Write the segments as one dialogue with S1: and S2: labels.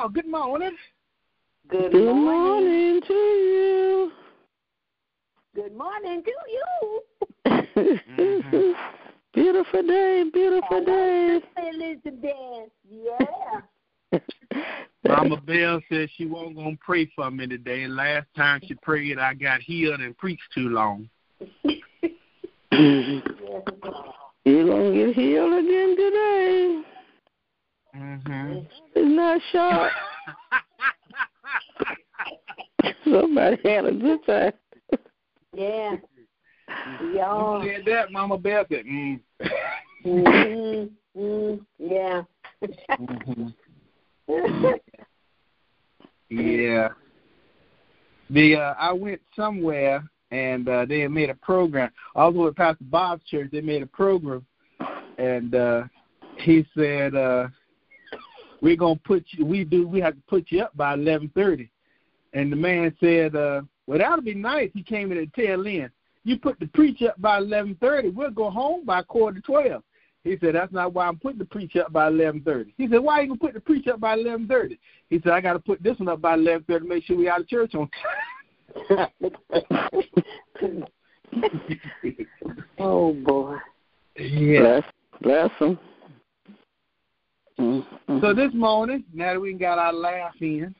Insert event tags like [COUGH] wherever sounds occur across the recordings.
S1: Bell, good morning.
S2: Good,
S3: Good
S2: morning.
S3: morning to you.
S2: Good morning to you.
S1: Mhm. [LAUGHS]
S3: beautiful day, beautiful day.
S2: Elizabeth. Yeah. [LAUGHS]
S1: Mama Bell said she wasn't gonna pray for me today. Last time she prayed, I got healed and preached too long. [LAUGHS]
S3: You're gonna get healed again today.
S1: Mm-hmm.
S3: It's not short. [LAUGHS] Somebody had a good time.
S2: Yeah.
S1: You
S2: Y'all.
S1: said that, Mama Bell said, mm.
S2: mm mm Yeah.
S1: Mhm. [LAUGHS] Yeah. The uh, I went somewhere and uh, they had made a program. I was with Pastor Bob's church. They made a program, and uh, he said, uh, "We're gonna put you. We do. We have to put you up by eleven thirty. And the man said, uh, "Well, that'll be nice." He came in at tail end. You put the preacher up by eleven thirty. We'll go home by quarter to twelve. He said, "That's not why I'm putting the preacher up by eleven thirty. He said, "Why you gonna put the preacher up by eleven thirty? He said, "I got to put this one up by eleven thirty to make sure we out of church on time." [LAUGHS]
S2: oh boy.
S1: yeah.
S3: Bless, bless them. Mm-hmm.
S1: So this morning, now that we got our laugh in,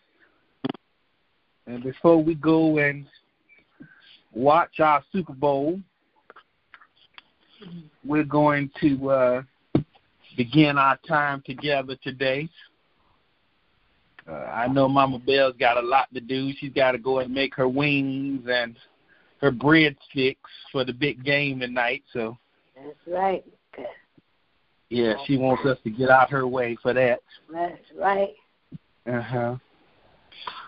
S1: and before we go and watch our Super Bowl, we're going to uh, begin our time together today. Uh, I know Mama Bell's got a lot to do. She's got to go and make her wings and her breadsticks for the big game tonight. So,
S2: That's right.
S1: Yeah, she wants us to get out her way for that.
S2: That's right.
S1: Uh huh.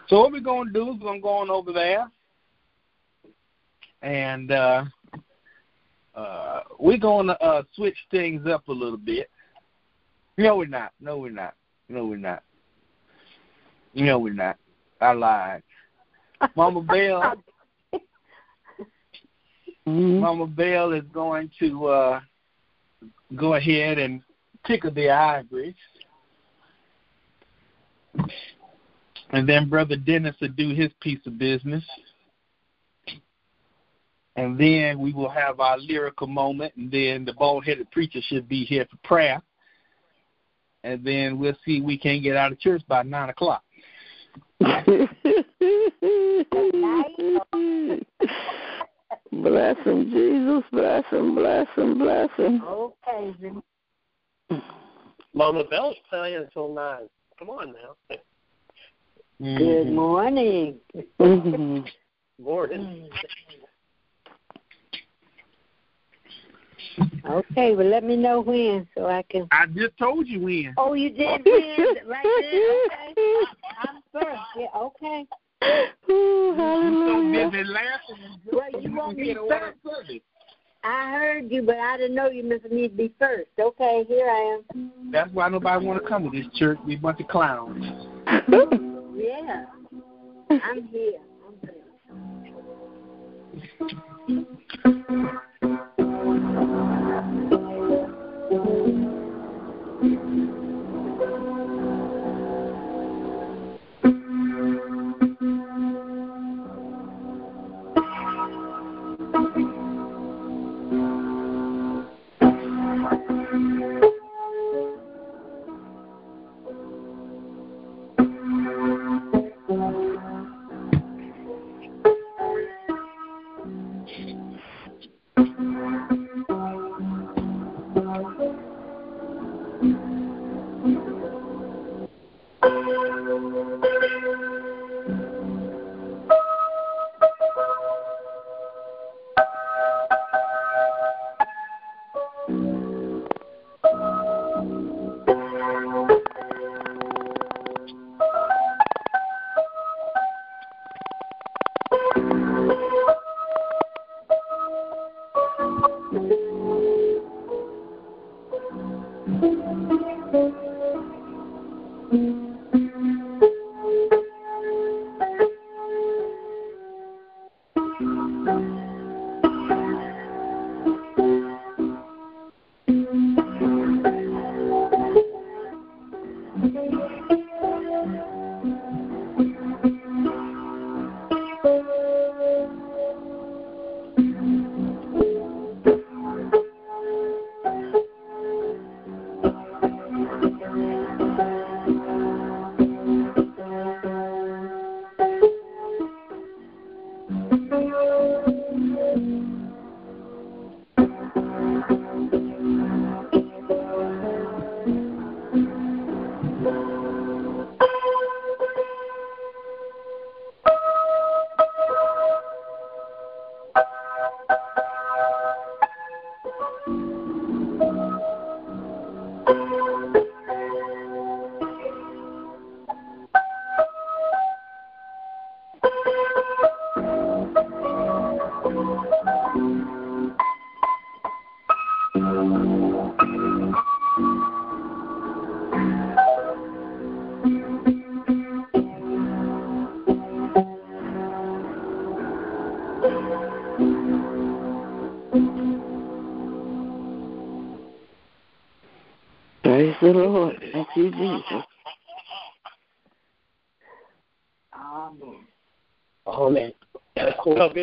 S1: So what we're gonna do is we're gonna go on over there, and uh, uh, we're gonna uh, switch things up a little bit. No, we're not. No, we're not. No, we're not. No, we're not. I lied. Mama [LAUGHS] Bell.
S3: Mhm.
S1: Mama Bell is going to uh, go ahead and tickle the ivories. And then Brother Dennis will do his piece of business. And then we will have our lyrical moment, and then the bald headed preacher should be here for prayer. And then we'll see if we can't get out of church by 9 o'clock. [LAUGHS]
S3: bless him, Jesus. Bless him, bless him, bless him.
S2: Okay. then.
S4: Mama Bell's playing until nine. Come on now.
S2: Good
S1: Mhm.
S2: morning.
S3: Mhm. [LAUGHS]
S4: Morning.
S2: Okay, well let me know when so I can
S1: I just told you when.
S2: Oh you did when right there. Okay. I'm first. Yeah, okay. [LAUGHS]
S3: Ooh,
S1: so busy laughing
S2: Well, you
S1: joking,
S2: want me first? I heard you but I didn't know you meant for me to be first. Okay, here I am.
S1: That's why nobody want to come to this church. We a bunch of clowns. [LAUGHS]
S2: Yeah. I'm here. I'm here. [LAUGHS]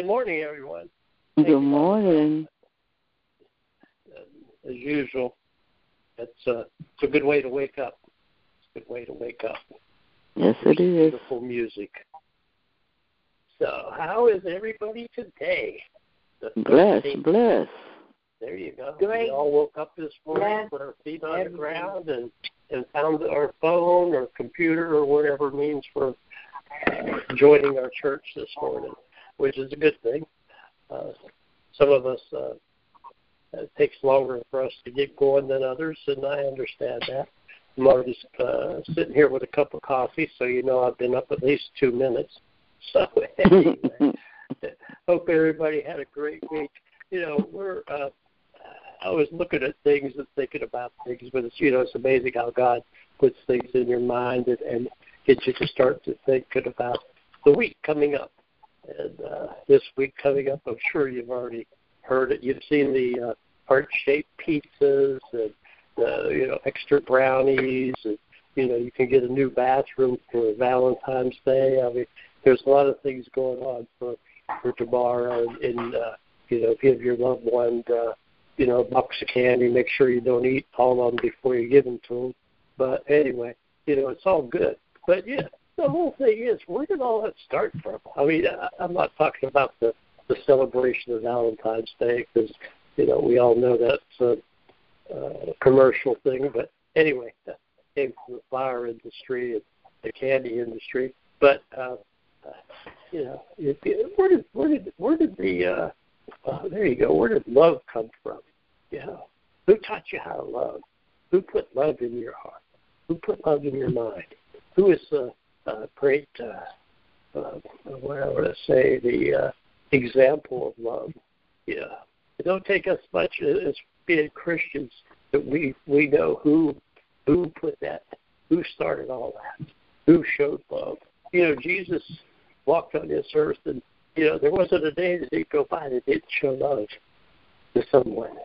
S4: morning, everyone.
S3: Good morning.
S4: As usual, it's a it's a good way to wake up. It's a good way to wake up.
S3: Yes, it is.
S4: Beautiful music. So, how is everybody today? The
S3: Bless,
S4: 13th.
S3: bless.
S4: There you go.
S2: Great.
S4: We all woke up this morning
S2: Yes.
S4: with our feet on the ground and and found our phone or computer or whatever means for joining our church this morning, which is a good thing. Uh, some of us uh, it takes longer for us to get going than others, and I understand that. I'm already uh, sitting here with a cup of coffee, so you know I've been up at least two minutes. [LAUGHS] So anyway, hope everybody had a great week. You know, we're uh, I was looking at things and thinking about things, but it's you know it's amazing how God puts things in your mind and, and gets you to start to thinking about the week coming up. And uh, this week coming up, I'm sure you've already heard it. You've seen the uh, heart-shaped pizzas and the you know extra brownies, and you know you can get a new bathroom for Valentine's Day. I mean, there's a lot of things going on for for tomorrow, and, and uh, you know give your loved one. Uh, you know, a box of candy. Make sure you don't eat all of them before you give them to them. But anyway, you know, it's all good. But yeah, the whole thing is, where did all that start from? I mean, I, I'm not talking about the the celebration of Valentine's Day because you know we all know that's a, a commercial thing. But anyway, that came from the flower industry and the candy industry. But uh, uh, you know, where did where did where did the uh, uh, there you go. Where did love come from? You know, who taught you how to love? Who put love in your heart? Who put love in your mind? Who is the uh, great, uh, uh, what I want to say, the uh, example of love? Yeah, it don't take us much as being Christians that we we know who who put that, who started all that, who showed love. You know, Jesus walked on this earth and you know, there wasn't a day that he'd go by that didn't show love to someone.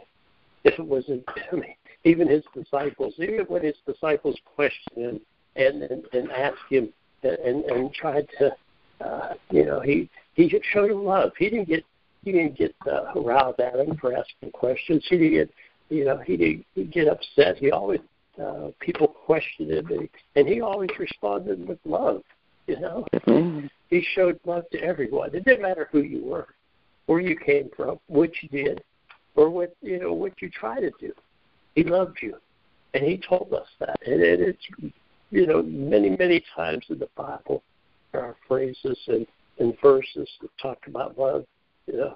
S4: If it wasn't, I mean, even his disciples, even when his disciples questioned him and and, and asked him and and tried to, uh, you know, he he showed him love. He didn't get he didn't get uh, riled at him for asking questions. He didn't get, you know, he didn't he'd get upset. He always uh, people questioned him, and, and he always responded with love. You know,
S3: Amen.
S4: he showed love to everyone. It didn't matter who you were, where you came from, what you did, or what you know what you tried to do. He loved you, and he told us that. And it, it's you know many many times in the Bible there are phrases and, and verses that talk about love. You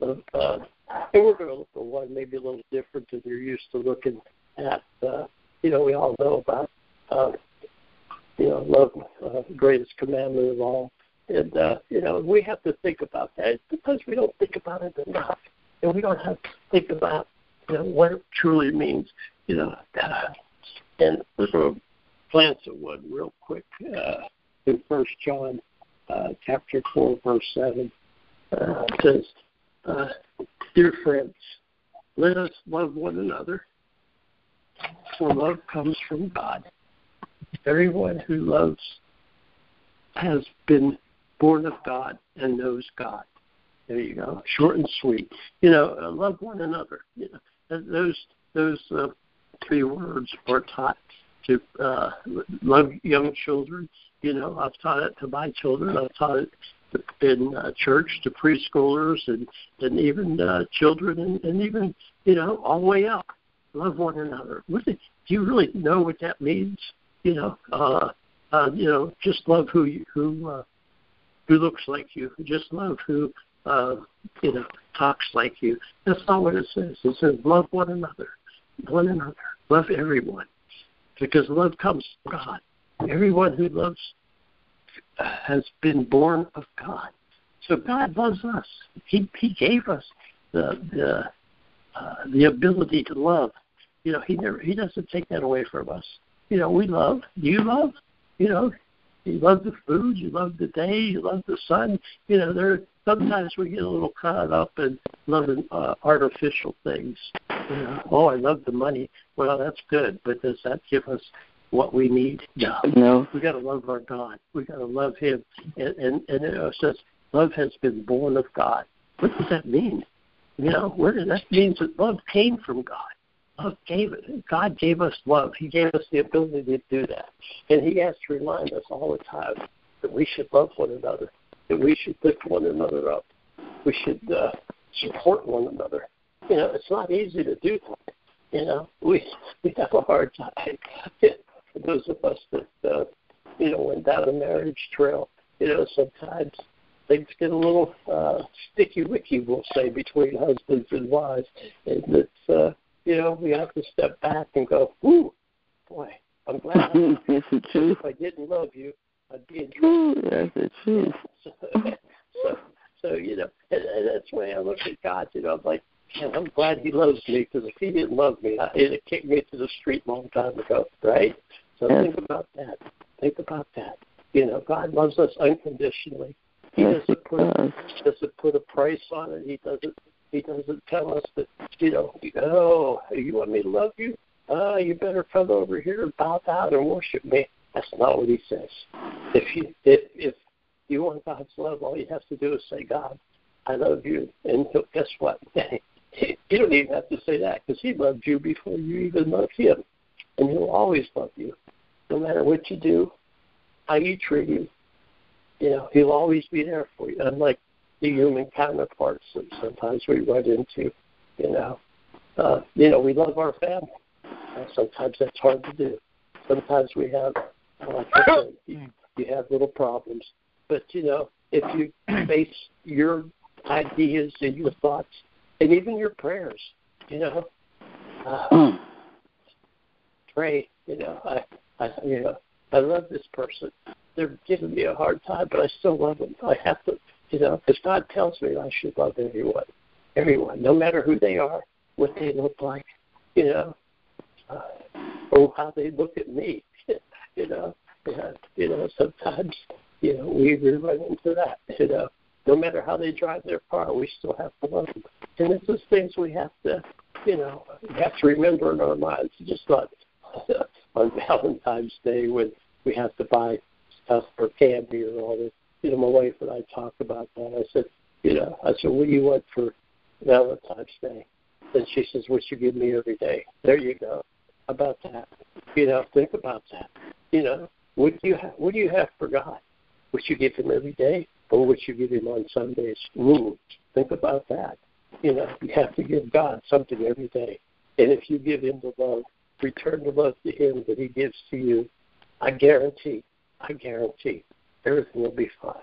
S4: know, uh, and we're going to look at one maybe a little different than you're used to looking at. Uh, you know, we all know about. Uh, you know, love uh, greatest commandment of all. And uh, you know, we have to think about that It's because we don't think about it enough, and we don't have to think about you know what it truly means. You know, uh, and we're going to glance at one real quick uh, in First John uh, chapter four, verse seven. Uh, says, uh, "Dear friends, let us love one another, for love comes from God." Everyone who loves has been born of God and knows God. There you go, short and sweet. You know, uh, love one another. You know, those those uh, three words are taught to uh, love young children. You know, I've taught it to my children. I've taught it in uh, church to preschoolers and and even uh, children and, and even you know all the way up. Love one another. What do, do you really know what that means? you know, uh, uh, you know, just love who you, who uh, who looks like you. Just love who uh, you know talks like you. That's not what it says. It says love one another, one another, love everyone, because love comes from God. Everyone who loves has been born of God. So God loves us. He He gave us the the uh, the ability to love. You know, He never He doesn't take that away from us you know, we love. You love. You know, you love the food. You love the day. You love the sun. You know, there sometimes we get a little caught up in loving uh, artificial things. You know, oh, I love the money. Well, that's good, but does that give us what we need? No.
S3: No.
S4: We got to love our God. We got to love Him, and and, and it says love has been born of God. What does that mean? You know, where does that means that love came from God. Love gave it. God gave us love. He gave us the ability to do that, and He has to remind us all the time that we should love one another, that we should lift one another up, we should uh, support one another. You know, it's not easy to do that. You know, we [LAUGHS] we have a hard time. For those of us that uh, you know went down a marriage trail, you know, sometimes things get a little uh, sticky wicky, we'll say, between husbands and wives, and it's uh, you know we have to step back and go, "Ooh, boy, I'm glad." [LAUGHS] I,
S3: That's the truth.
S4: if I didn't love you, I'd be in trouble.
S3: Ooh, That's the truth.
S4: So, [LAUGHS] so, so you know, and, and that's the way I look at God. You know, I'm like, man, I'm glad He loves me because if He didn't love me, I, it'd have kicked me to the street a long time ago, right? So
S3: Yes.
S4: think about that. Think about that. You know, God loves us unconditionally. He
S3: Yes,
S4: doesn't put
S3: does.
S4: doesn't put a price on it. He doesn't he doesn't tell us that you know oh you want me to love you uh you better come over here and bow down and worship me. That's not what he says. If you if if you want God's love, all you have to do is say God, I love you, and he'll, guess what? [LAUGHS] you don't even have to say that because he loved you before you even loved him, and he'll always love you, no matter what you do, how you treat him. You know, he'll always be there for you. Unlike the human counterparts that sometimes we run into. You know, uh, you know, we love our family. And sometimes that's hard to do. Sometimes we have, like I said, [COUGHS] you, you have little problems. But you know, if you [COUGHS] base your ideas and your thoughts and even your prayers, you know, uh,
S3: Mm.
S4: pray. You know, I, I, you know, I love this person. They're giving me a hard time, but I still love them. I have to, you know, because God tells me I should love everyone, everyone, no matter who they are, what they look like, you know, uh, or how they look at me. [LAUGHS] you know, yeah, you know, sometimes, you know, we we run into that. You know, no matter how they drive their car, we still have to love them. And this is things we have to, you know, have to remember in our minds. Just not [LAUGHS] on [LAUGHS] Valentine's Day when we have to buy stuff for candy or all this. You know, my wife and I talked about that. I said, you know, I said, what do you want for Valentine's Day? And she says, what you give me every day. There you go. About that? You know, think about that. You know, what do you have? What do you have for God? Would you give Him every day, or would you give Him on Sundays? Ooh, think about that. You know, you have to give God something every day, and if you give Him the love, return the love to Him that He gives to you, I guarantee, I guarantee, everything will be fine,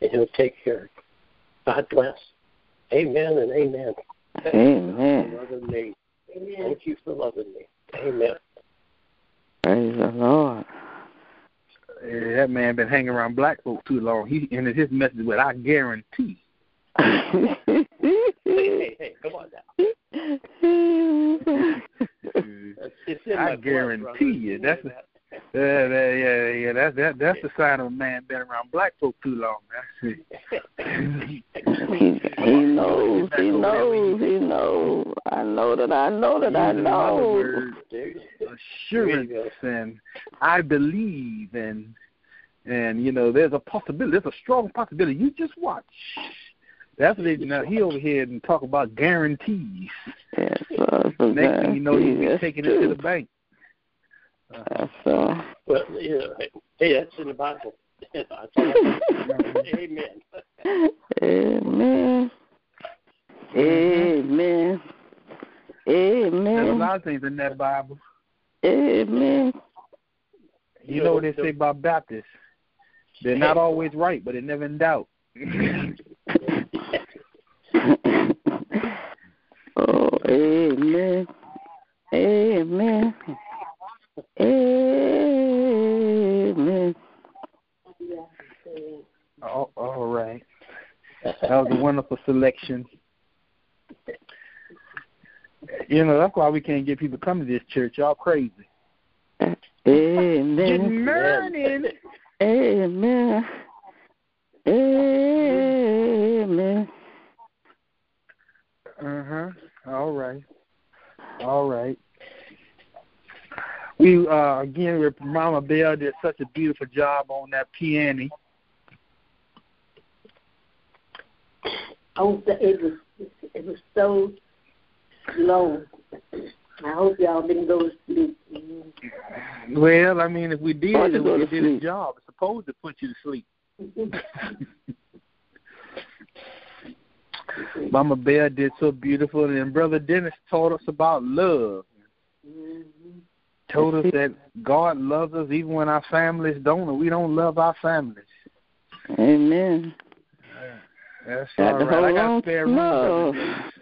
S4: and He'll take care of you. God bless. Amen and amen. Thank you
S3: Amen.
S4: for loving me. Thank you for loving me. Amen.
S3: Praise the Lord.
S1: Yeah, that man been hanging around black folk too long. He and his message was, I guarantee. [LAUGHS]
S4: Hey, hey, hey, come on now. [LAUGHS] It's, it's in
S1: I
S4: blood,
S1: guarantee
S4: brother.
S1: you,
S4: know
S1: that's
S4: that.
S1: Yeah, yeah, yeah, yeah. That's that. That's the sign of a man been around black folk too long. That's [LAUGHS] it.
S3: he, [LAUGHS] he knows, he knows, he knows. I know that I know that I know.
S1: word,
S4: There
S1: assurance and I believe and and you know there's a possibility. There's a strong possibility. You just watch. That's what they now he over here and talk about guarantees.
S3: Yes, sir. So
S1: Next thing you know, he'll be
S3: that's
S1: taking it to the bank.
S3: That's uh,
S4: Well, you know, hey, that's in the Bible. [LAUGHS] That's all. Amen.
S3: Amen. Amen.
S1: There's a lot of things in that Bible.
S3: Amen.
S1: You know what they say about Baptists? They're not always right, but they're never in doubt. [LAUGHS]
S3: amen. Amen. Amen.
S1: Oh, all right. That was a wonderful selection. You know, that's why we can't get people coming to this church. Y'all crazy. Amen. Good
S3: Amen.
S1: morning.
S3: Amen. Amen.
S1: Uh huh. All right. All right. We uh again with Mama Bell did such a beautiful job on that piano.
S2: Oh, it was it was so slow. I hope y'all didn't go to sleep.
S1: Well, I mean, if we did,
S3: Hard
S1: it
S3: go
S1: would have did
S3: sleep.
S1: its job. It's supposed to put you to sleep. [LAUGHS] Mama Bear did so beautiful, and Brother Dennis taught us about love.
S2: Mhm.
S1: Told us that God loves us even when our families don't, and we don't love our families.
S3: Amen.
S1: That's
S3: Got
S1: all right. I got a spare room.
S3: love.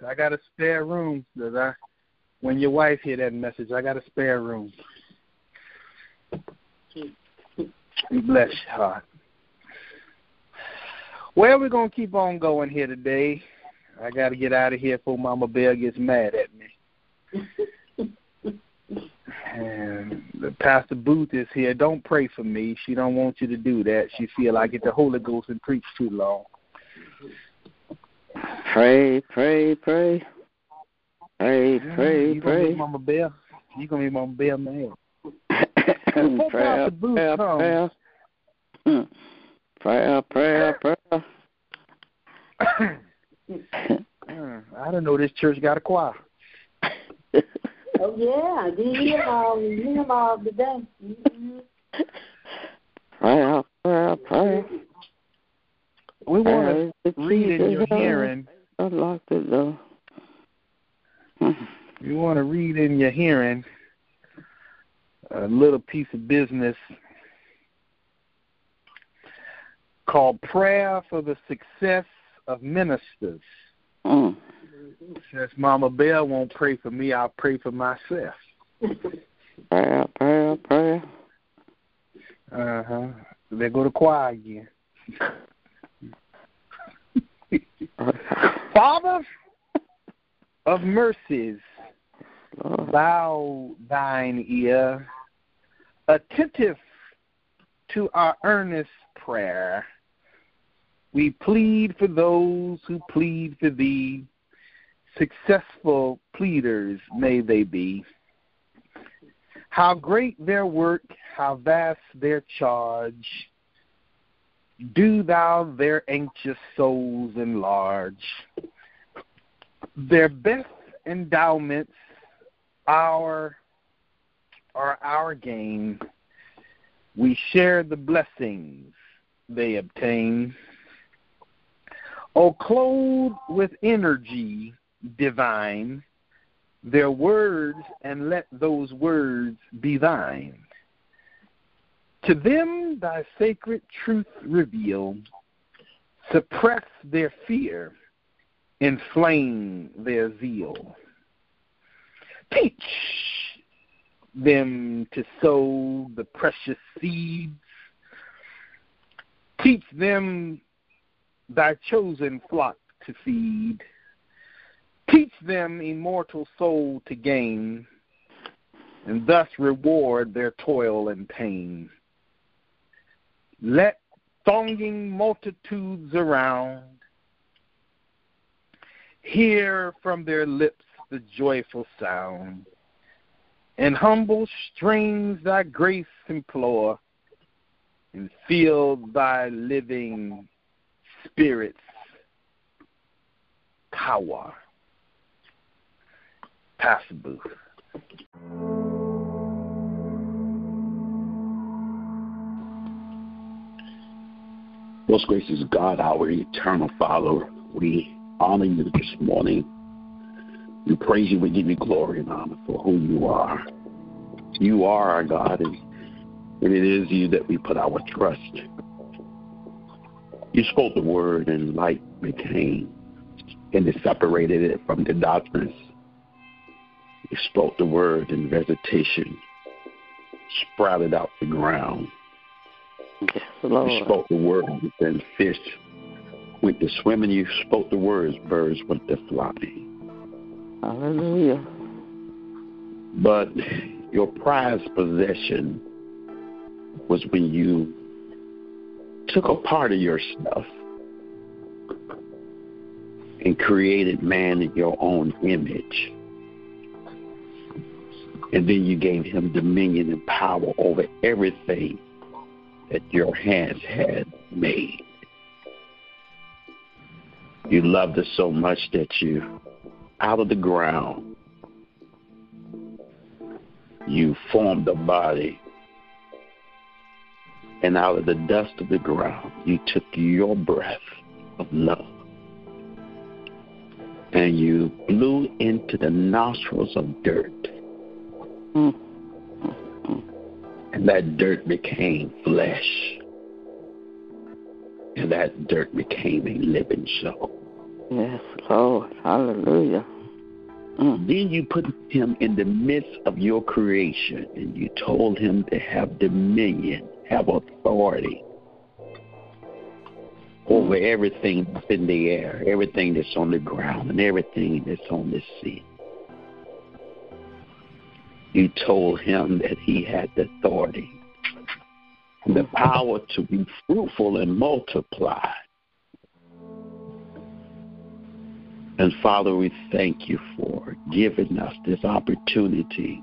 S1: I got a spare room. That I, when your wife hear that message, I got a spare room. Bless your heart. Well, we're gonna keep on going here today. I got to get out of here before Mama Bear gets mad at me. And the Pastor Booth is here. Don't pray for me. She don't want you to do that. She feel like it's the Holy Ghost and preach too long.
S3: Pray, pray, pray. Pray, pray,
S1: you gonna
S3: pray.
S1: Mama Bear. You gonna be Mama Bear mad. [COUGHS] Before
S3: prayer,
S1: Pastor Booth
S3: prayer,
S1: comes-
S3: prayer. Mm. Prayer, prayer, prayer. [COUGHS] [COUGHS]
S1: Uh, I don't know this church got a choir. [LAUGHS]
S2: Oh yeah, you hear them all. You hear them all today. Mhm.
S3: prayer, prayer, prayer.
S1: We want to
S3: is the
S1: read in
S3: to
S1: your
S3: heaven.
S1: hearing.
S3: Unlock the door. Mm.
S1: We want to read in your hearing a little piece of business called Prayer for the Success of Ministers.
S3: Mm.
S1: Since Mama Bell won't pray for me, I'll pray for myself.
S3: Prayer, prayer, prayer.
S1: Uh huh. They go to choir again. Father of mercies, bow thine ear, attentive to our earnest prayer. We plead for those who plead for thee. Successful pleaders may they be. How great their work, how vast their charge. Do thou their anxious souls enlarge. Their best endowments our are our gain. We share the blessings they obtain. O clothed with energy divine, their words, and let those words be thine. To them thy sacred truth reveal, suppress their fear, inflame their zeal. Teach them to sow the precious seeds. Teach them thy chosen flock to feed. Teach them immortal soul to gain, and thus reward their toil and pain. Let thronging multitudes around hear from their lips the joyful sound, and humble strings thy grace implore, and feel thy living spirit's power. Booth.
S5: Most gracious God, our eternal Father, we honor you this morning. We praise you. We give you glory and honor for who you are. You are our God, and, and it is you that we put our trust. You spoke the word, and light became, and it separated it from the darkness. You spoke the word, and vegetation sprouted out the ground.
S3: Yes, Lord.
S5: You spoke the word, and fish went to swimming. You spoke the words, birds went to flying.
S3: Hallelujah.
S5: But your prized possession was when you took a part of yourself and created man in your own image. And then you gave him dominion and power over everything that your hands had made. You loved us so much that you, out of the ground, you formed a body. And out of the dust of the ground, you took your breath of love. And you blew into the nostrils of dirt. And that dirt became flesh. And that dirt became a living soul.
S3: Yes, Lord. Hallelujah.
S5: Mm. Then you put him in the midst of your creation and you told him to have dominion, have authority over everything that's in the air, everything that's on the ground, and everything that's on the sea. You told him that he had the authority, the power to be fruitful and multiply. And Father, we thank you for giving us this opportunity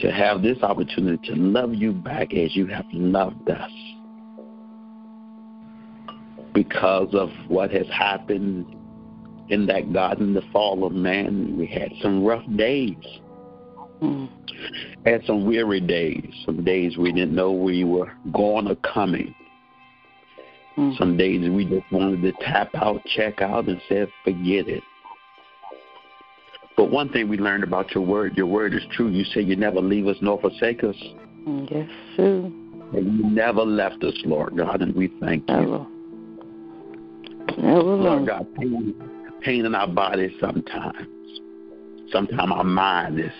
S5: to have this opportunity to love you back as you have loved us. Because of what has happened in that garden, the fall of man, we had some rough days. Mm. Had some weary days, some days we didn't know we were going or coming. Mm-hmm. Some days we just wanted to tap out, check out, and say, forget it. But one thing we learned about your word, your word is true. You say you never leave us nor forsake us.
S3: Yes, true.
S5: And you never left us, Lord God, and we thank
S3: never.
S5: you.
S3: Never.
S5: Lord God, pain, pain in our bodies sometimes. Sometimes our mind is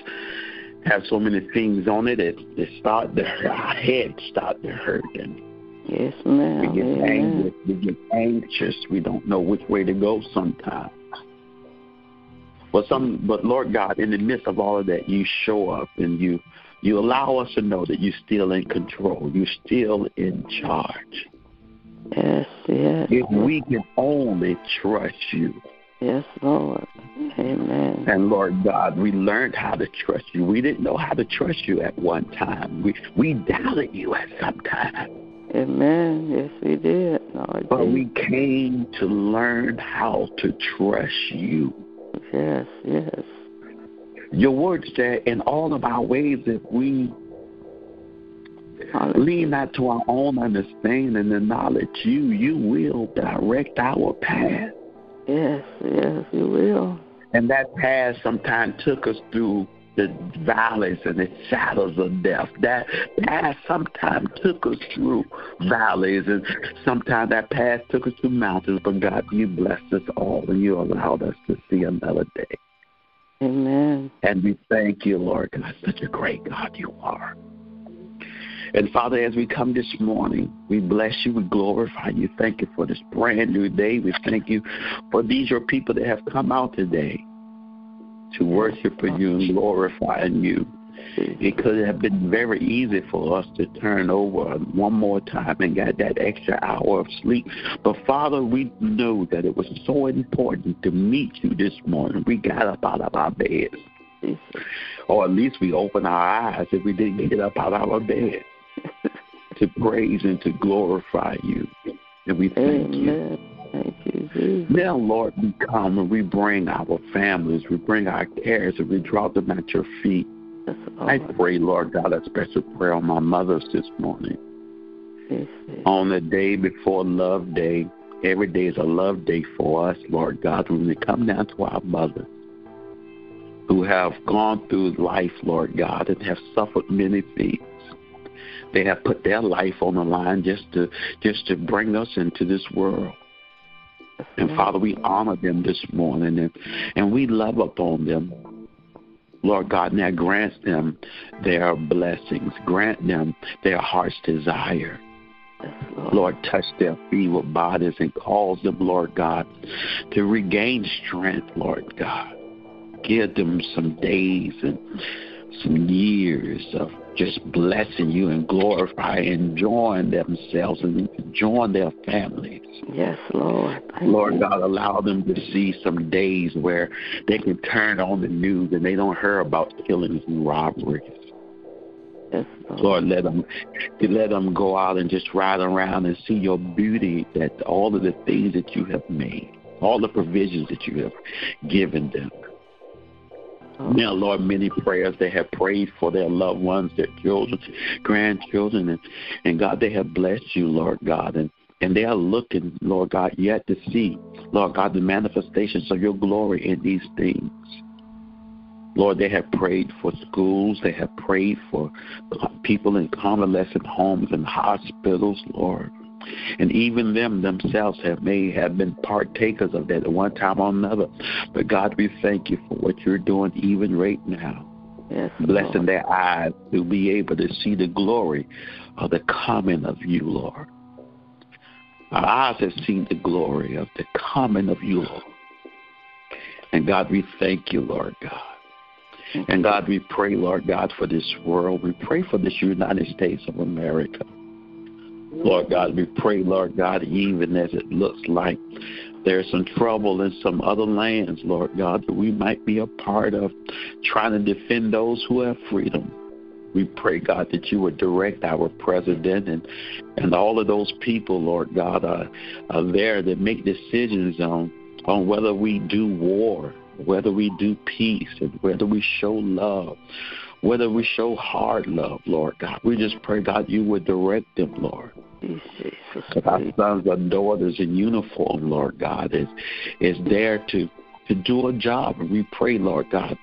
S5: have so many things on it, it, it start to our head start to hurt and
S3: Yes, ma'am.
S5: We get
S3: Amen.
S5: anxious. We get anxious. We don't know which way to go sometimes. But some, but Lord God, in the midst of all of that, you show up and you you allow us to know that you're still in control. You're still in charge.
S3: Yes, yes.
S5: If we can only trust you.
S3: Yes, Lord. Amen.
S5: And Lord God, we learned how to trust you. We didn't know how to trust you at one time. We we doubted you at some time.
S3: Amen. Yes, we did. Lord
S5: But we came to learn how to trust you.
S3: Yes, yes.
S5: Your word said, in all of our ways, if we lean not to our own understanding and knowledge, you, you will direct our path.
S3: Yes, yes, you will.
S5: And that path sometimes took us through the valleys and the shadows of death. That path sometimes took us through valleys, and sometimes that path took us through mountains. But God, you blessed us all, and you allowed us to see another day.
S3: Amen.
S5: And we thank you, Lord God. Such a great God you are. And Father, as we come this morning, we bless you, we glorify you. Thank you for this brand new day. We thank you for these your people that have come out today to worship you and glorify you. It could have been very easy for us to turn over one more time and get that extra hour of sleep. But Father, we know that it was so important to meet you this morning. We got up out of our beds. Or at least we opened our eyes if we didn't get up out of our bed to praise and to glorify you. And we thank you.
S3: Thank you, Jesus.
S5: Now, Lord, we come and we bring our families, we bring our cares, and we drop them at your feet.
S3: Yes,
S5: I pray, Lord God, a special prayer on my mothers this morning.
S3: Yes, yes.
S5: On the day before Love Day, every day is a love day for us, Lord God, when we come down to our mothers who have gone through life, Lord God, and have suffered many things. They have put their life on the line just to just to bring us into this world. And mm-hmm. Father, we honor them this morning and, and we love upon them. Lord God, now grant them their blessings. Grant them their heart's desire.
S3: Lord.
S5: Lord, touch their feeble bodies and cause them, Lord God, to regain strength, Lord God. Give them some days and some years of just blessing you and glorifying, and enjoying themselves and enjoying their families.
S3: Yes, Lord.
S5: Thank Lord you. God, allow them to see some days where they can turn on the news and they don't hear about killings and robberies.
S3: Yes, Lord.
S5: Lord, let them let them go out and just ride around and see your beauty. That all of the things that you have made, all the provisions that you have given them. Now, Lord, many prayers they have prayed for their loved ones, their children, grandchildren, and, and God, they have blessed you, Lord God, and, and they are looking, Lord God, yet to see, Lord God, the manifestations of your glory in these things. Lord, they have prayed for schools. They have prayed for uh, people in convalescent homes and hospitals, Lord. And even them themselves have may have been partakers of that at one time or another. But God, we thank you for what you're doing even right now.
S3: Yes,
S5: Blessing
S3: Lord.
S5: their eyes to be able to see the glory of the coming of you, Lord. Our eyes have seen the glory of the coming of you, Lord. And God, we thank you, Lord God. And God, we pray, Lord God, for this world. We pray for this United States of America. Lord God, we pray, Lord God, even as it looks like there's some trouble in some other lands, Lord God, that we might be a part of trying to defend those who have freedom. We pray, God, that you would direct our president and, and all of those people, Lord God, are, are there that make decisions on, on whether we do war, whether we do peace, and whether we show love whether we show hard love, Lord God. We just pray, God, you would direct them, Lord.
S3: Jesus,
S5: our sons and daughters in uniform, Lord God, is is there to to do a job. And we pray, Lord God,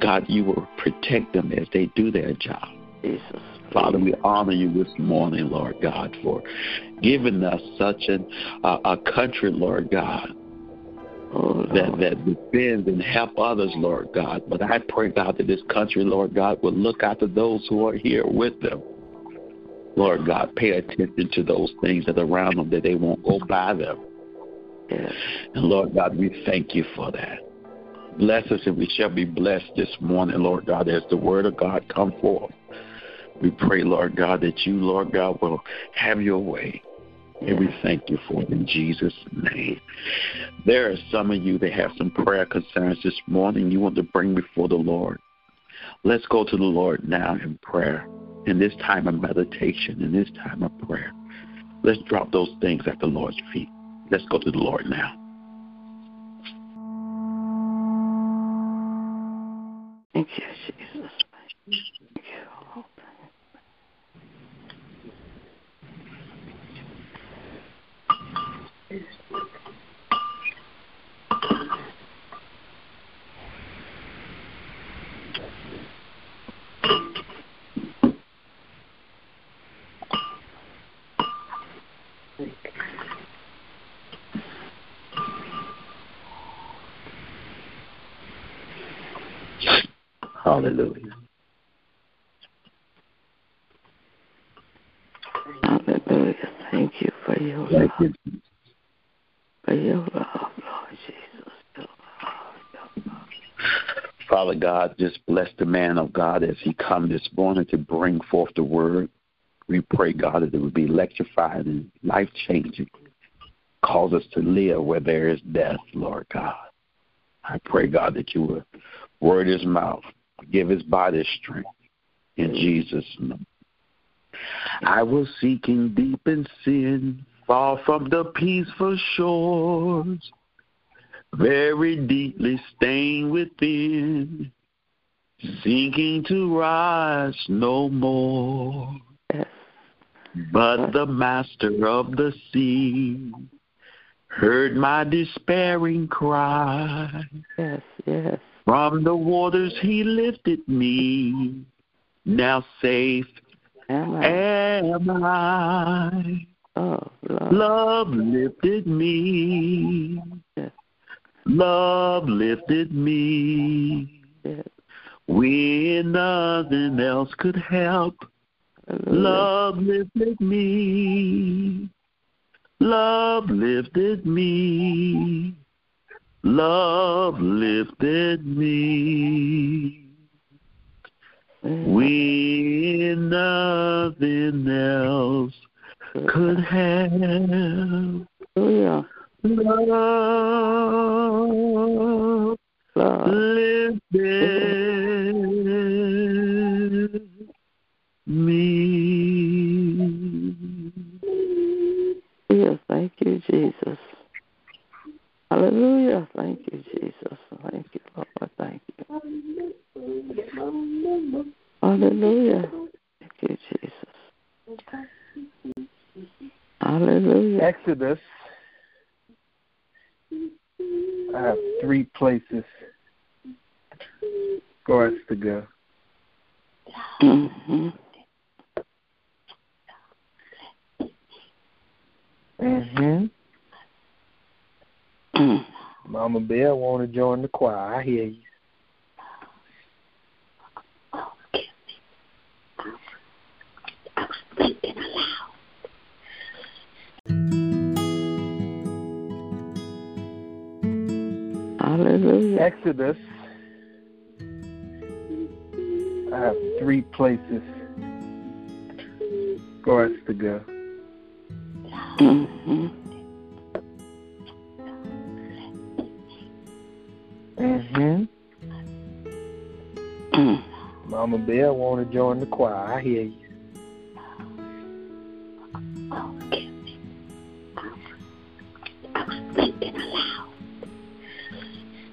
S5: God, you will protect them as they do their job.
S3: Jesus.
S5: Father, we honor you this morning, Lord God, for giving us such an, uh, a country, Lord God,
S3: Oh,
S5: that that defends and help others, Lord God. But I pray, God, that this country, Lord God, will look after those who are here with them. Lord God, pay attention to those things that are around them, that they won't go by them.
S3: Yes.
S5: And Lord God, we thank you for that. Bless us and we shall be blessed this morning, Lord God, as the word of God come forth. We pray, Lord God, that you, Lord God, will have your way. And we thank you for it in Jesus' name. There are some of you that have some prayer concerns this morning you want to bring before the Lord. Let's go to the Lord now in prayer, in this time of meditation, in this time of prayer. Let's drop those things at the Lord's feet. Let's go to the Lord now.
S3: Thank you, Jesus.
S5: Hallelujah.
S3: Hallelujah. Thank you for your
S5: Thank
S3: love.
S5: you.
S3: For your love, Lord Jesus. Your love, your love.
S5: Father God, just bless the man of God as he come this morning to bring forth the word. We pray, God, that it would be electrifying and life changing. Cause us to live where there is death, Lord God. I pray, God, that you would word his mouth, give his body strength. In Jesus' name. I was seeking deep in sin, far from the peaceful shores, very deeply stained within, sinking to rise no more. But the master of the sea heard my despairing cry.
S3: Yes, yes.
S5: From the waters he lifted me. Now safe
S3: Am I?
S5: am I.
S3: Oh, Lord.
S5: Love lifted me.
S3: Yes.
S5: Love lifted me.
S3: Yes.
S5: When nothing else could help,
S3: Hallelujah.
S5: love lifted me. Love lifted me. Love lifted me. when nothing else could have oh,
S3: Hallelujah.
S5: love
S3: Lord.
S5: lifted me.
S3: Yes, thank you, Jesus. Hallelujah. Thank you, Jesus. Thank you, Lord. Thank you. Hallelujah. Thank you, Jesus. Hallelujah.
S1: Exodus. I have three places for us to go.
S3: Mm-hmm.
S1: Mm-hmm.
S3: Mm.
S1: Mama Bear want to join the choir. I hear you.
S3: Hallelujah.
S1: Exodus. I have three places for us to go.
S3: Mm-hmm.
S1: Mm-hmm.
S3: Mm. [CLEARS THROAT]
S1: Mama Bear want to join the choir. I hear you.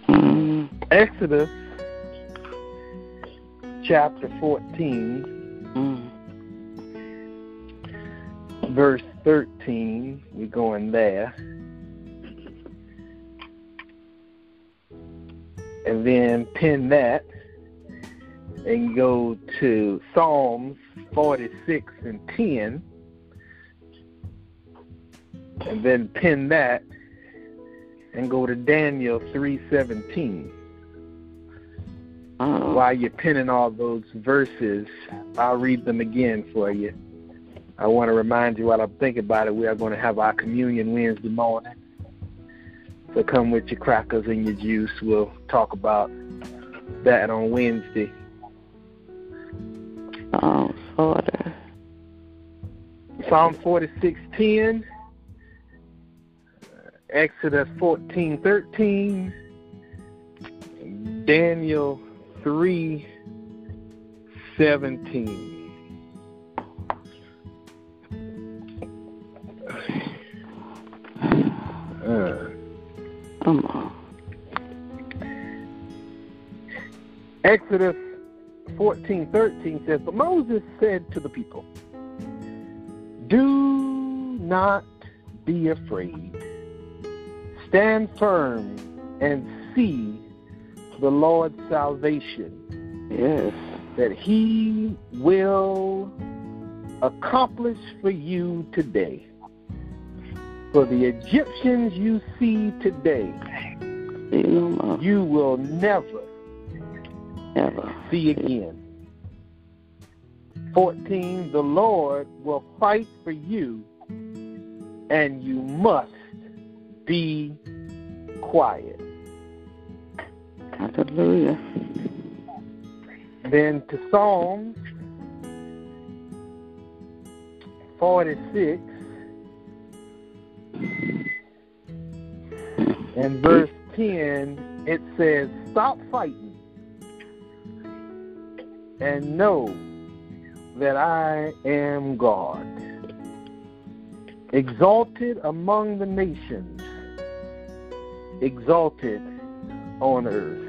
S3: Mm.
S1: Exodus chapter 14,
S3: Mm.
S1: verse 13. We're going there. And then pin that and go to Psalms 46 and 10. And then pin that and go to Daniel 3:17.
S3: Oh. Uh-huh.
S1: While you're pinning all those verses, I'll read them again for you. I want to remind you while I'm thinking about it, we are going to have our communion Wednesday morning. So come with your crackers and your juice. We'll talk about that on Wednesday.
S3: Oh, sorry.
S1: Psalm 46:10, Exodus 14:13, Daniel 3:17. Uh, Exodus 14:13 says, "But Moses said to the people, Do not be afraid. Stand firm and see the Lord's salvation,
S3: Yes.
S1: that he will accomplish for you today. For the Egyptians you see today,
S3: See no more.
S1: you will never
S3: Ever.
S1: see again. 14 The Lord will fight for you, and you must be quiet.
S3: Hallelujah.
S1: Then to Psalms 46 and verse 10, it says, Stop fighting and know that I am God, exalted among the nations, exalted on earth.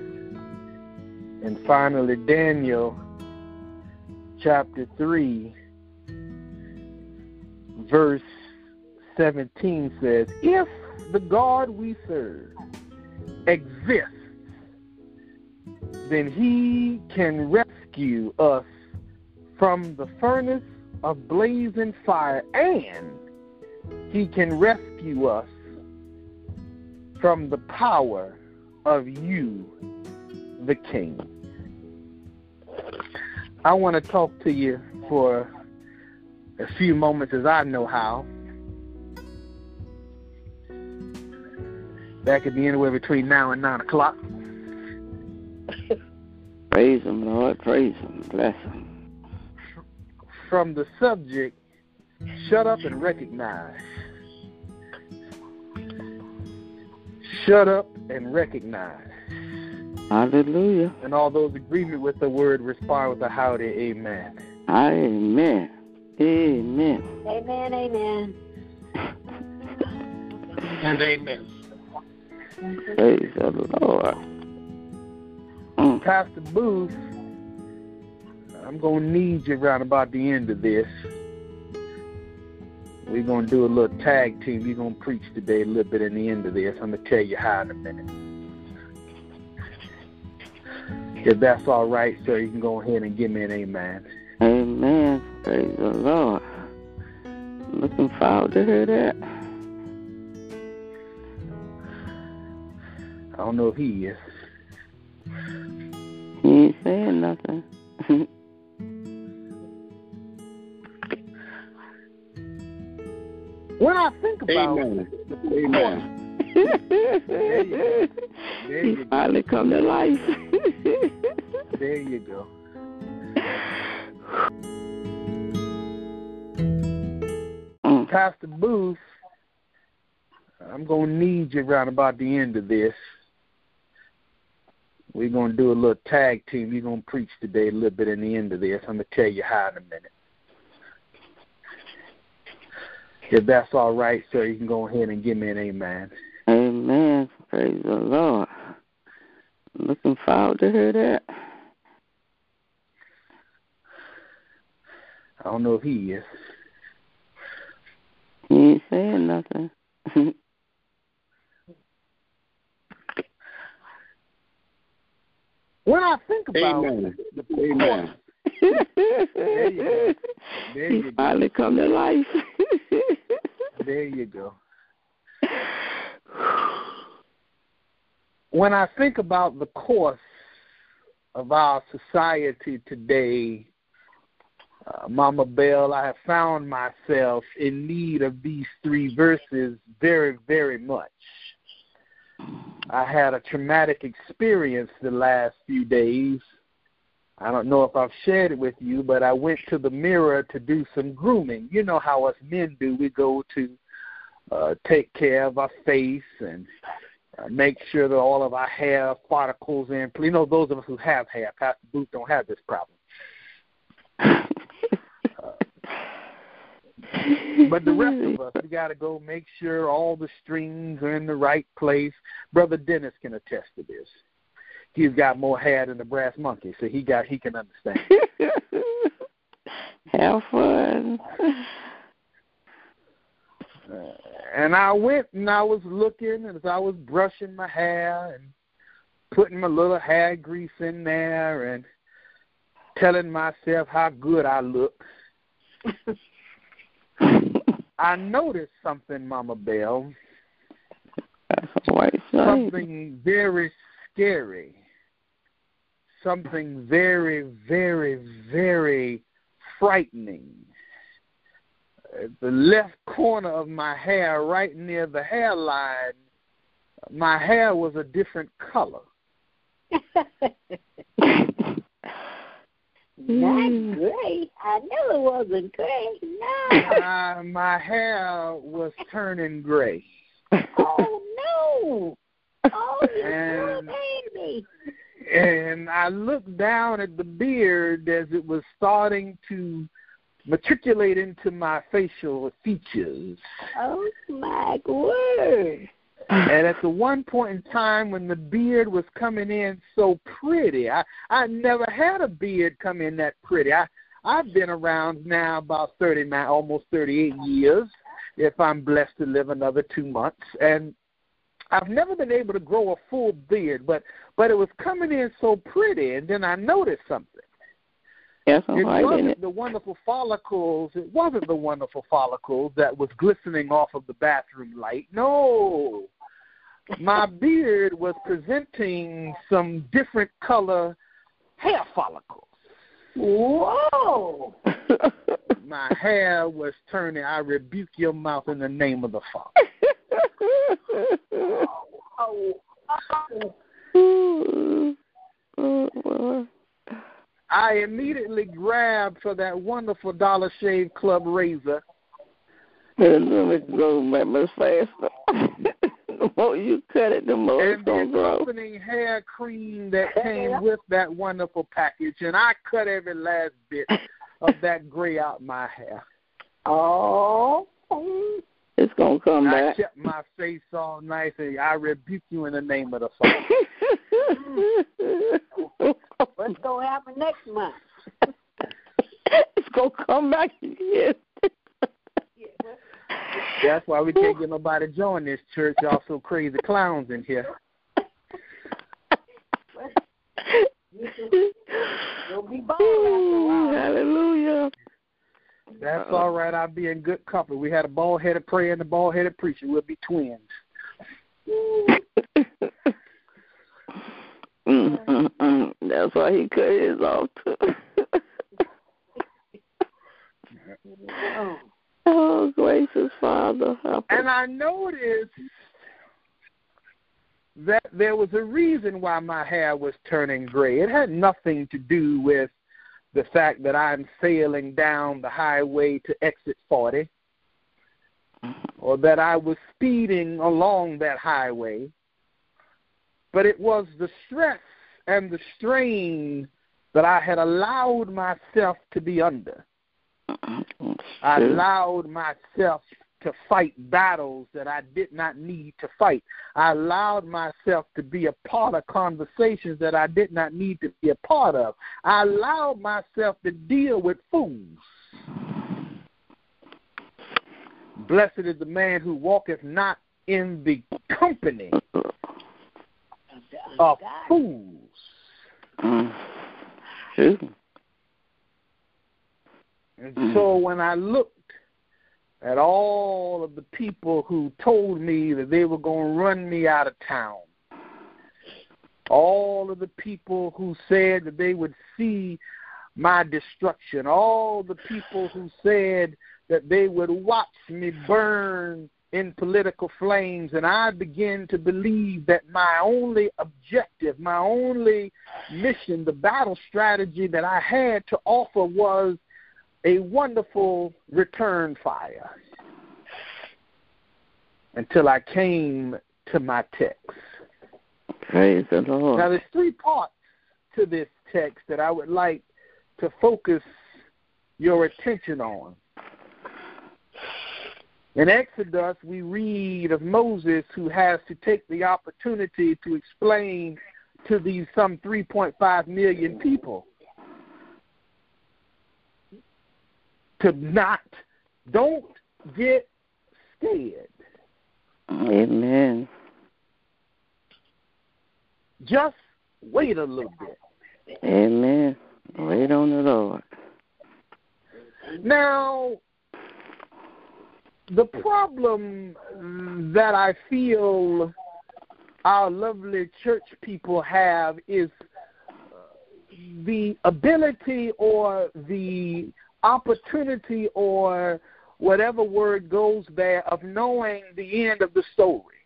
S1: And finally, Daniel chapter 3, verse 17 says, If the God we serve exists, then he can rescue us from the furnace of blazing fire, and he can rescue us from the power of you, the King. I want to talk to you for a few moments as I know how. That could be anywhere between now and nine o'clock. [LAUGHS]
S3: Praise Him, Lord. Praise Him. Bless Him.
S1: From the subject, shut up and recognize. Shut up and recognize.
S3: Hallelujah.
S1: And all those agreement with the word respond with a howdy, amen.
S3: Amen. Amen.
S2: Amen, amen.
S4: And amen.
S3: Praise the Lord. Mm.
S1: Pastor Booth, I'm going to need you around about the end of this. We're going to do a little tag team. You're going to preach today a little bit in the end of this. I'm going to tell you how in a minute. If that's all right, sir, you can go ahead and give me an amen.
S3: Amen. Praise the Lord. Looking forward to hear that.
S1: I don't know if he is.
S3: He ain't saying nothing. [LAUGHS]
S1: When I think about
S5: Amen. Amen.
S1: There
S3: he
S1: you go.
S3: finally come to life. [LAUGHS]
S1: There you go.
S3: Mm.
S1: Pastor Booth, I'm going to need you around about the end of this. We're going to do a little tag team. You're going to preach today a little bit in the end of this. I'm going to tell you how in a minute. If that's all right, sir, you can go ahead and give me an amen.
S3: Amen. Praise the Lord. Looking forward to hear that.
S1: I don't know if he is.
S3: He ain't saying nothing. [LAUGHS]
S1: When I think about
S5: Amen.
S1: the
S5: Amen.
S1: you go. There
S3: he
S1: you go.
S3: finally come to life.
S1: There you go. When I think about the course of our society today, uh, Mama Bell, I have found myself in need of these three verses very, very much. I had a traumatic experience the last few days. I don't know if I've shared it with you, but I went to the mirror to do some grooming. You know how us men do. We go to uh, take care of our face and uh, make sure that all of our hair follicles in. You know, those of us who have hair, Pastor Booth don't have this problem. [LAUGHS] But the rest of [LAUGHS] us, we got to go make sure all the strings are in the right place. Brother Dennis can attest to this. He's got more hair than the brass monkey, so he got he can understand. [LAUGHS]
S3: Have fun.
S1: Uh, and I went and I was looking, and as I was brushing my hair and putting my little hair grease in there and telling myself how good I look, [LAUGHS] I noticed something, Mama Bell,
S3: white
S1: something very scary, something very, very, very frightening. At the left corner of my hair, right near the hairline, my hair was a different color. [LAUGHS]
S2: Not gray. I knew it wasn't gray. No.
S1: Uh, my hair was turning gray.
S2: oh no. Oh, you poor [LAUGHS]
S1: And-
S2: baby.
S1: And I looked down at the beard as it was starting to matriculate into my facial features.
S2: Oh my word.
S1: And at the one point in time when the beard was coming in so pretty, I I never had a beard come in that pretty. I I've been around now about thirty nine, almost thirty eight years, if I'm blessed to live another two months, and I've never been able to grow a full beard, but but it was coming in so pretty, and then I noticed something.
S3: That's a
S1: It wasn't
S3: it.
S1: the wonderful follicles. It wasn't the wonderful follicles that was glistening off of the bathroom light. No, my beard was presenting some different color hair follicles.
S2: Whoa. [LAUGHS] [LAUGHS]
S1: My hair was turning. I rebuke your mouth in the name of the Father.
S2: Oh, oh.
S3: Oh.
S1: I immediately grabbed for that wonderful Dollar Shave Club razor.
S3: And then it grows much faster. [LAUGHS] the more you cut it, the more
S1: and
S3: it's gonna
S1: the
S3: grow.
S1: accompanying hair cream that came with that wonderful package, and I cut every last bit of that gray out my hair.
S2: Oh.
S3: It's gonna come
S1: I
S3: back.
S1: kept my face all nice, and I rebuke you in the name of the Father.
S2: What's going to happen next month? [LAUGHS]
S3: it's gonna come back again.
S1: That's why we can't get nobody to join this church. Y'all so crazy clowns in here.
S2: You'll be bald after a
S3: Ooh,
S2: while.
S3: hallelujah.
S1: That's all right. I'll be in good company. We had a bald headed prayer and a bald headed preacher. We'll be twins.
S3: That's why he cut his off too.
S2: Oh.
S3: Oh. gracious Father.
S1: And I noticed that there was a reason why my hair was turning gray. It had nothing to do with the fact that I'm sailing down the highway to exit 40 mm-hmm. or that I was speeding along that highway, but it was the stress and the strain that I had allowed myself to be under. I allowed myself to fight battles that I did not need to fight. I allowed myself to be a part of conversations that I did not need to be a part of. I allowed myself to deal with fools. Blessed is the man who walketh not in the company of fools.
S3: Mm. Shoot.
S1: And so when I looked at all of the people who told me that they were going to run me out of town, all of the people who said that they would see my destruction, all the people who said that they would watch me burn in political flames, and I began to believe that my only objective, my only mission, the battle strategy that I had to offer was a wonderful return fire until I came to my text.
S3: Praise the Lord.
S1: Now, there's three parts to this text that I would like to focus your attention on. In Exodus, we read of Moses who has to take the opportunity to explain to these some 3.5 million people to not, don't get scared.
S3: Amen.
S1: Just wait a little bit.
S3: Amen. Wait on the Lord.
S1: Now, the problem that I feel our lovely church people have is the ability or the opportunity or whatever word goes there of knowing the end of the story.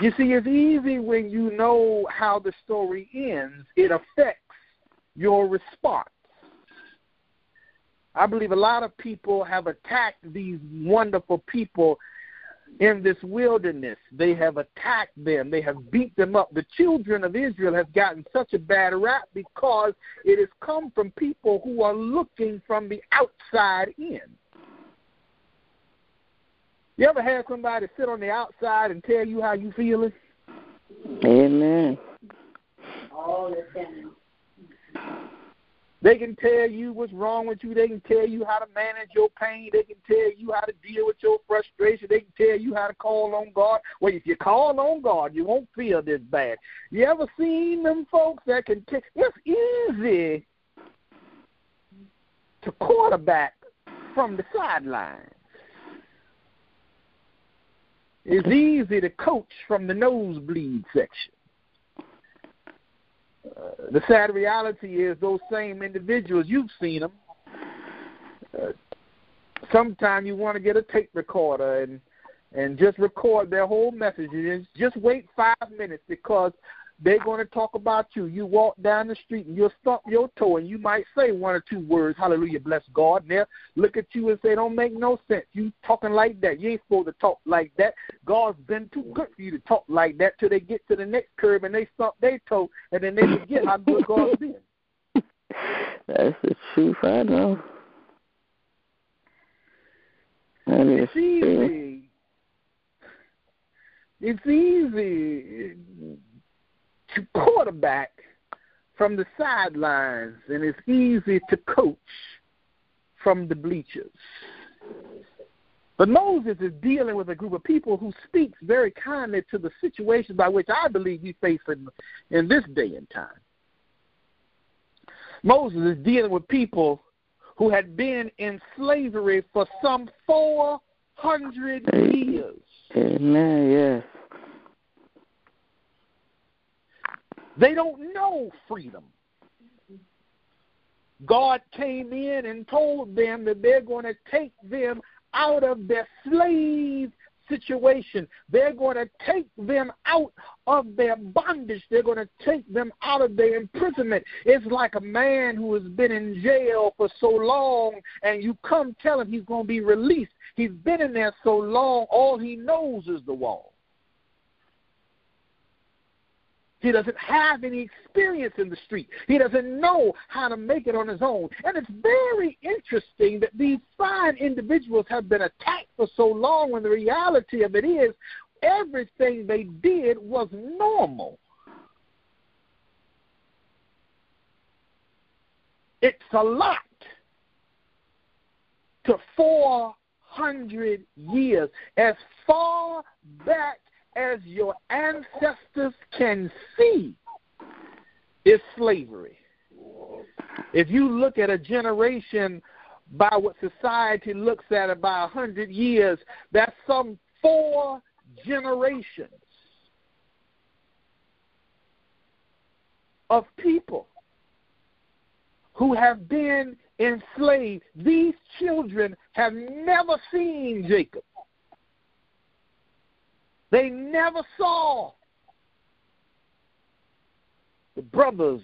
S1: You see, it's easy when you know how the story ends, it affects your response. I believe a lot of people have attacked these wonderful people in this wilderness. They have attacked them. They have beat them up. The children of Israel have gotten such a bad rap because it has come from people who are looking from the outside in. You ever had somebody sit on the outside and tell you how you feeling?
S3: Amen.
S2: All the time.
S1: They can tell you what's wrong with you. They can tell you how to manage your pain. They can tell you how to deal with your frustration. They can tell you how to call on God. Well, if you call on God, you won't feel this bad. You ever seen them folks that can? T- it's easy to quarterback from the sideline. It's easy to coach from the nosebleed section. Uh, the sad reality is those same individuals you've seen them. Uh, sometimes you want to get a tape recorder and and just record their whole message and just wait five minutes because they're going to talk about you. You walk down the street and you'll stump your toe and you might say one or two words, hallelujah, bless God. And they'll look at you and say, don't make no sense. You talking like that. You ain't supposed to talk like that. God's been too good for you to talk like that till they get to the next curve and they stump their toe and then they forget how good God's been. [LAUGHS]
S3: That's the truth, I know. That is
S1: It's easy. It's easy quarterback from the sidelines, and it's easy to coach from the bleachers. But Moses is dealing with a group of people who speaks very kindly to the situation by which I believe we face in, in this day and time. Moses is dealing with people who had been in slavery for some 400 years.
S3: Amen, yes.
S1: They don't know freedom. God came in and told them that they're going to take them out of their slave situation. They're going to take them out of their bondage. They're going to take them out of their imprisonment. It's like a man who has been in jail for so long and you come tell him he's going to be released. He's been in there so long, all he knows is the wall. He doesn't have any experience in the street. He doesn't know how to make it on his own. And it's very interesting that these fine individuals have been attacked for so long when the reality of it is everything they did was normal. It's a lot to 400 years. As far back as your ancestors can see is slavery. If you look at a generation by what society looks at about a hundred years, that's some four generations of people who have been enslaved. These children have never seen Jacob. They never saw the brothers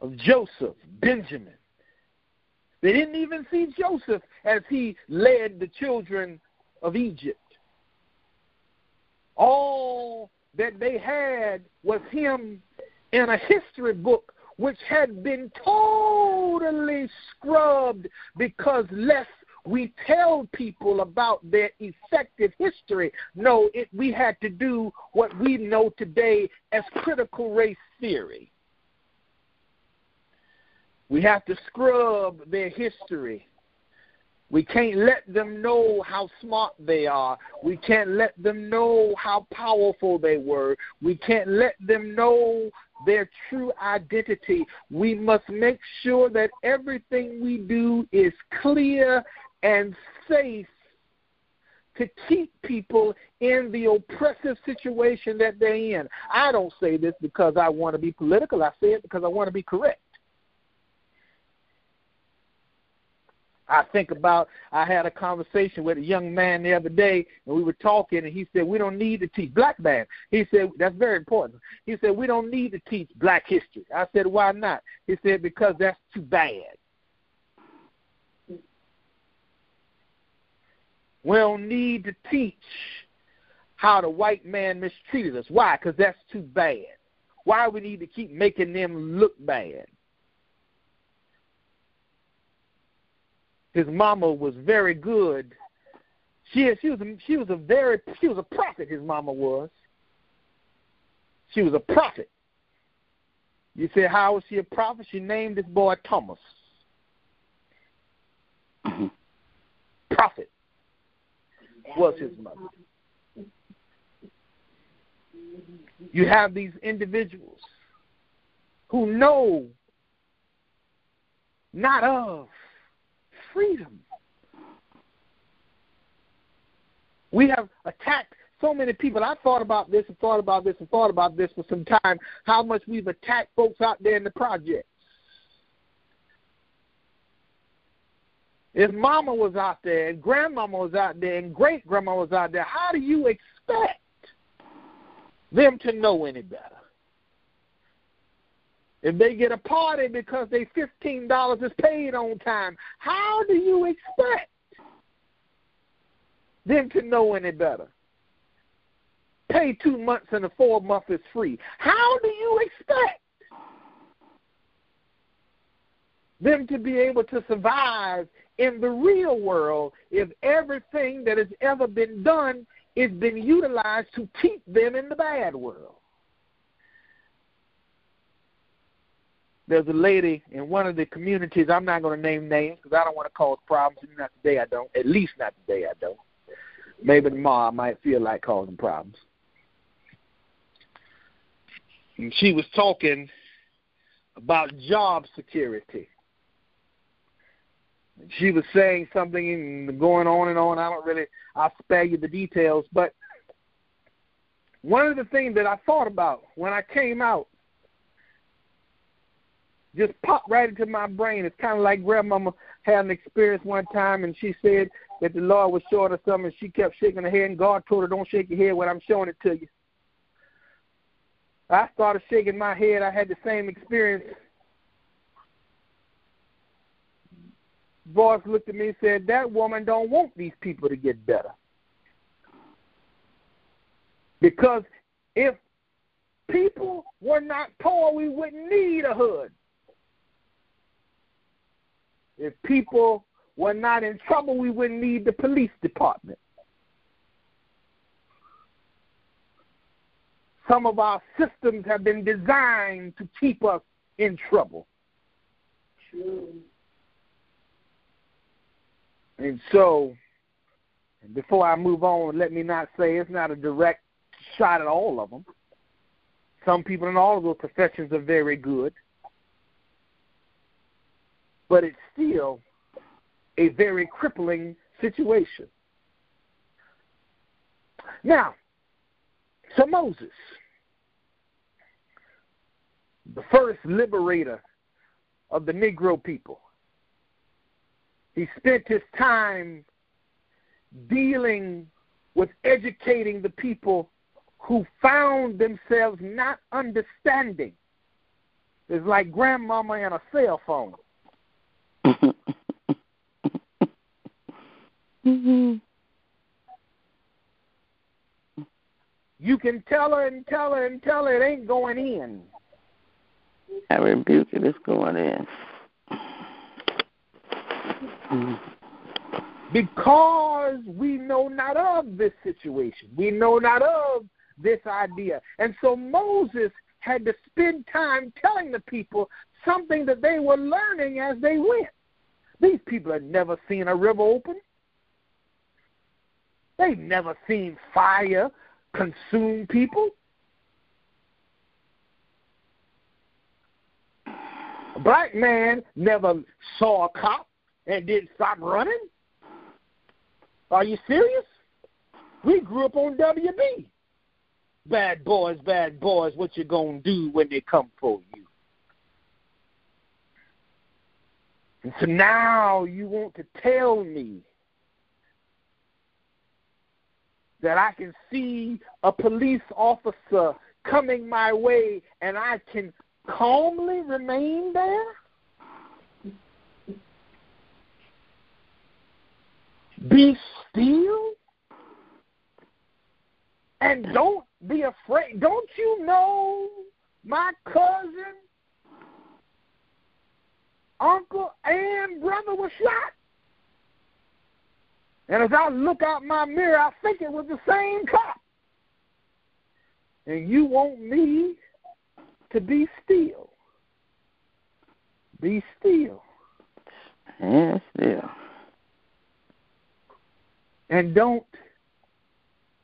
S1: of Joseph, Benjamin. They didn't even see Joseph as he led the children of Egypt. All that they had was him in a history book which had been totally scrubbed because lest we tell people about their effective history. No, it, we had to do what we know today as critical race theory. We have to scrub their history. We can't let them know how smart they are. We can't let them know how powerful they were. We can't let them know their true identity. We must make sure that everything we do is clear and safe to keep people in the oppressive situation that they're in. I don't say this because I want to be political. I say it because I want to be correct. I think about I had a conversation with a young man the other day and we were talking and he said we don't need to teach black man. He said that's very important. He said we don't need to teach black history. I said why not? He said because that's too bad. We don't need to teach how the white man mistreated us. Why? Because that's too bad. Why we need to keep making them look bad? His mama was very good. She she was a, she was a very she was a prophet. His mama was. She was a prophet. You say how was she a prophet? She named this boy Thomas. Mm-hmm. Prophet was his mother. You have these individuals who know not of freedom. We have attacked so many people. I thought about this and thought about this and thought about this for some time, how much we've attacked folks out there in the projects. If mama was out there and grandmama was out there and great grandma was out there, how do you expect them to know any better. If they get a party because they fifteen dollars is paid on time, how do you expect them to know any better? Pay two months and the four month is free. How do you expect them to be able to survive in the real world if everything that has ever been done is been utilized to keep them in the bad world? There's a lady in one of the communities. I'm not going to name names because I don't want to cause problems. Not today, I don't. At least not today, I don't. Maybe tomorrow I might feel like causing problems. And she was talking about job security. She was saying something and going on and on. I don't really. I'll spare you the details, but one of the things that I thought about when I came out just popped right into my brain. It's kind of like grandmama had an experience one time, and she said that the Lord was short of something, and she kept shaking her head, and God told her, "Don't shake your head when I'm showing it to you." I started shaking my head. I had the same experience. Voice looked at me and said, "That woman don't want these people to get better." Because if people were not poor, we wouldn't need a hood. If people were not in trouble, we wouldn't need the police department. Some of our systems have been designed to keep us in trouble.
S2: True.
S1: And so, before I move on, let me not say it's not a direct shot at all of them. Some people in all of those professions are very good but it's still a very crippling situation. Now, to Moses, the first liberator of the Negro people, he spent his time dealing with educating the people who found themselves not understanding. It's like grandmama and a cell phone. You can tell her and tell her and tell her it ain't going in.
S3: I rebuke it. It's going in. Mm-hmm.
S1: Because we know not of this situation. We know not of this idea. And so Moses had to spend time telling the people something that they were learning as they went. These people had never seen a river open. They've never seen fire consume people. A black man never saw a cop and didn't stop running. Are you serious? We grew up on WB. Bad boys, bad boys, what you gonna do when they come for you? And so now you want to tell me that I can see a police officer coming my way and I can calmly remain there? Be still? And don't be afraid. Don't you know my cousin uncle and brother was shot. And as I look out my mirror, I think it was the same cop. And you want me to be still. Be still.
S3: Yeah, still.
S1: And don't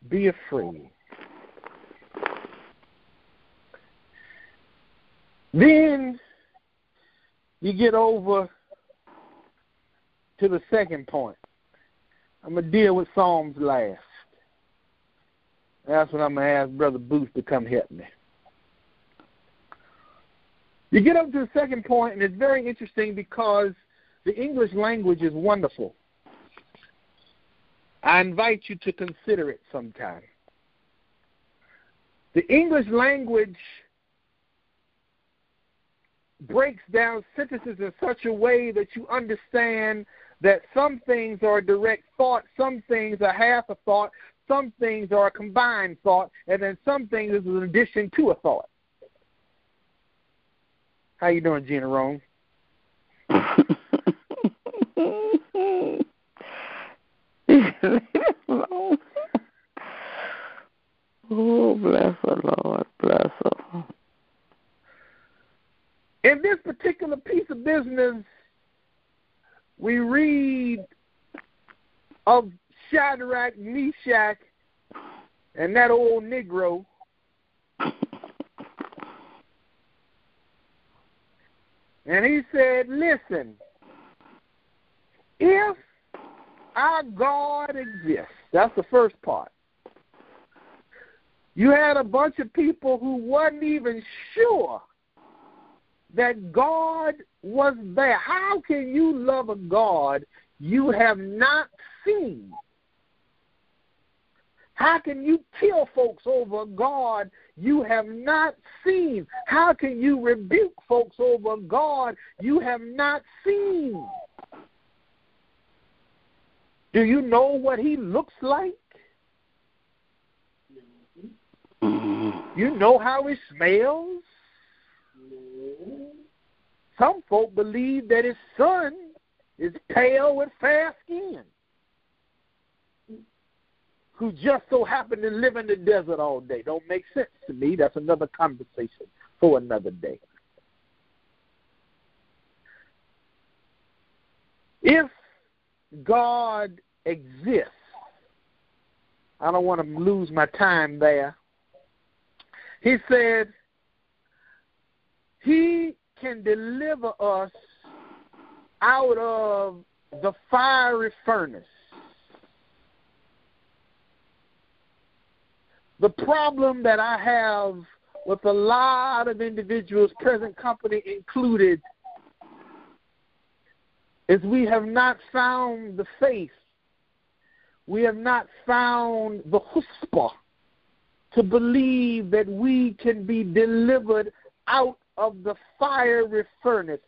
S1: be afraid. Then you get over to the second point. I'm going to deal with Psalms last. That's when I'm going to ask Brother Booth to come help me. You get up to the second point, and it's very interesting because the English language is wonderful. I invite you to consider it sometime. The English language breaks down sentences in such a way that you understand that some things are a direct thought, some things are half a thought, some things are a combined thought, and then some things is an addition to a thought. How you doing, Gina Rome?
S3: oh, bless her, Lord. Bless her.
S1: In this particular piece of business, we read of Shadrach, Meshach, and that old Negro. And he said, Listen, if our God exists, that's the first part. You had a bunch of people who wasn't even sure that God was there. How can you love a God you have not seen? How can you kill folks over God you have not seen? How can you rebuke folks over God you have not seen? Do you know what he looks like? You know how he smells? Some folk believe that his son is pale with fair skin, who just so happened to live in the desert all day. Don't make sense to me. That's another conversation for another day. If God exists, I don't want to lose my time there. He said, He can deliver us out of the fiery furnace. The problem that I have with a lot of individuals, present company included, is we have not found the faith. We have not found the chutzpah to believe that we can be delivered out of the fiery furnace.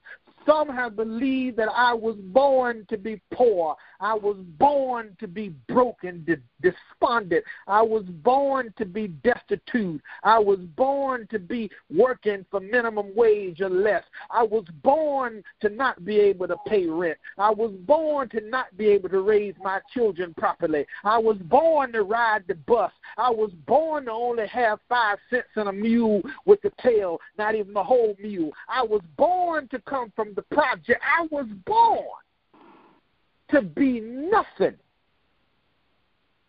S1: Some have believed that I was born to be poor. I was born to be broken, despondent. I was born to be destitute. I was born to be working for minimum wage or less. I was born to not be able to pay rent. I was born to not be able to raise my children properly. I was born to ride the bus. I was born to only have five cents in a mule with the tail, not even the whole mule. I was born to come from the project. I was born to be nothing.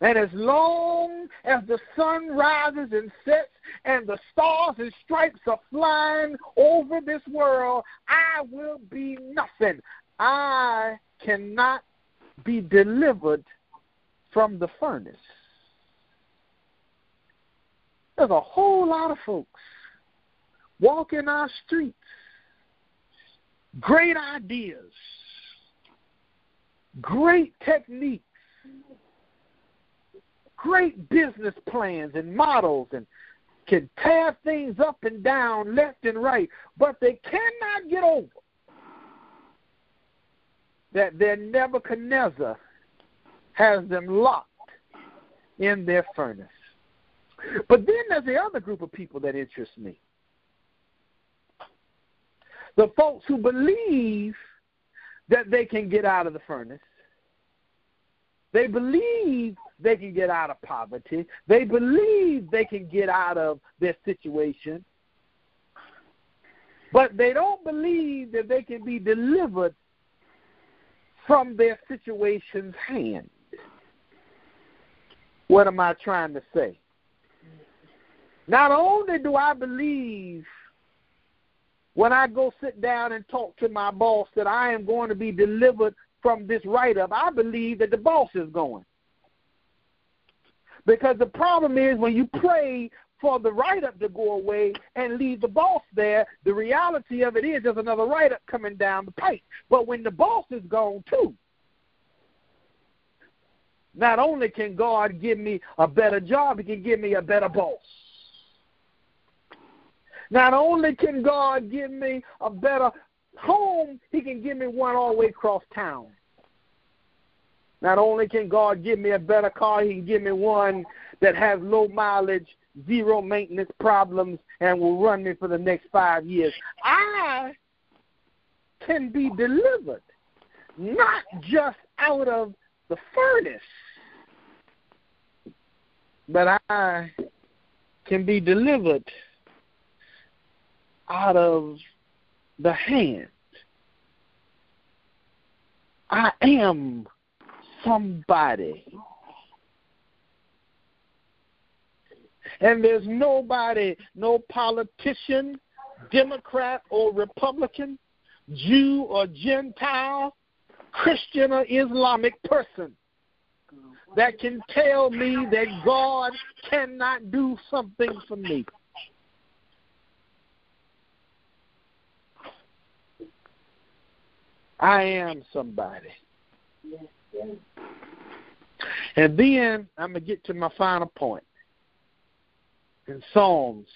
S1: And as long as the sun rises and sets and the stars and stripes are flying over this world, I will be nothing. I cannot be delivered from the furnace. There's a whole lot of folks walking our streets great ideas, great techniques, great business plans and models, and can tear things up and down, left and right, but they cannot get over that their Nebuchadnezzar has them locked in their furnace. But then there's the other group of people that interest me the folks who believe that they can get out of the furnace. They believe they can get out of poverty. They believe they can get out of their situation. But they don't believe that they can be delivered from their situation's hand. What am I trying to say? Not only do I believe when I go sit down and talk to my boss that I am going to be delivered from this write up, I believe that the boss is going. Because the problem is when you pray for the write up to go away and leave the boss there, the reality of it is there's another write up coming down the pipe. But when the boss is gone too, not only can God give me a better job, He can give me a better boss. Not only can God give me a better home, He can give me one all the way across town. Not only can God give me a better car, He can give me one that has low mileage, zero maintenance problems, and will run me for the next five years. I can be delivered, not just out of the furnace, but I can be delivered out of the hand. I am somebody. And there's nobody, no politician, Democrat or Republican, Jew or Gentile, Christian or Islamic person that can tell me that God cannot do something for me. I am somebody. And then I'm going to get to my final point. In Psalms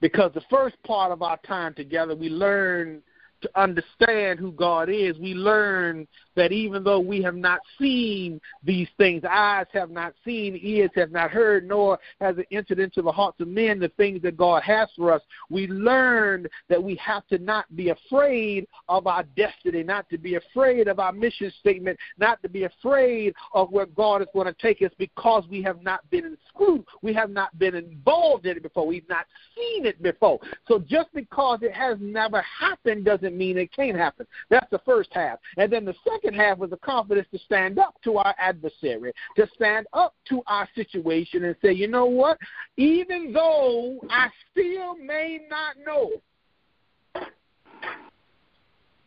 S1: because the first part of our time together, we learn to understand who God is, we learn that even though we have not seen these things, eyes have not seen, ears have not heard, nor has it entered into the hearts of men the things that God has for us, we learn that we have to not be afraid of our destiny, not to be afraid of our mission statement, not to be afraid of where God is going to take us because we have not been in school, we have not been involved in it before, we've not seen it before. So just because it has never happened doesn't mean it can't happen. That's the first half. And then the second half was the confidence to stand up to our adversary, to stand up to our situation and say, you know what? Even though I still may not know,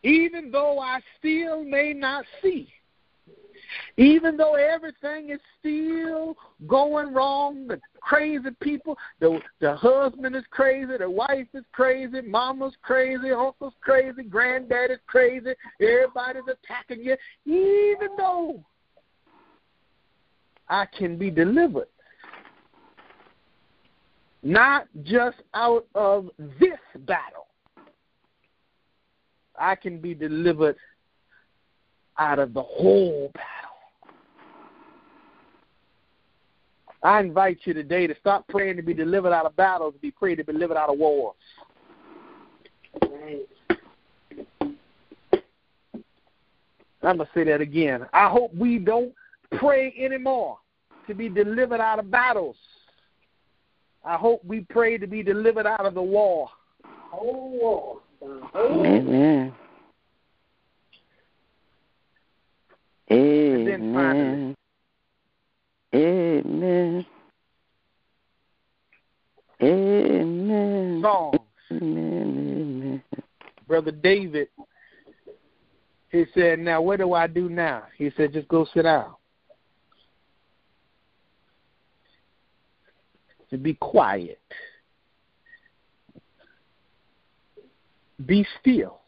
S1: even though I still may not see, even though everything is still going wrong, the crazy people, the the husband is crazy, the wife is crazy, mama's crazy, uncle's crazy, granddad is crazy, everybody's attacking you, even though I can be delivered. Not just out of this battle. I can be delivered out of the whole battle. I invite you today to stop praying to be delivered out of battles, to be praying to be delivered out of wars. I'm going to say that again. I hope we don't pray anymore to be delivered out of battles. I hope we pray to be delivered out of the war.
S2: Whole war.
S3: Amen. Amen. Amen. Amen.
S1: Songs.
S3: Amen. Amen.
S1: Brother David, he said, Now what do I do now? He said, Just go sit down. To be quiet. Be still.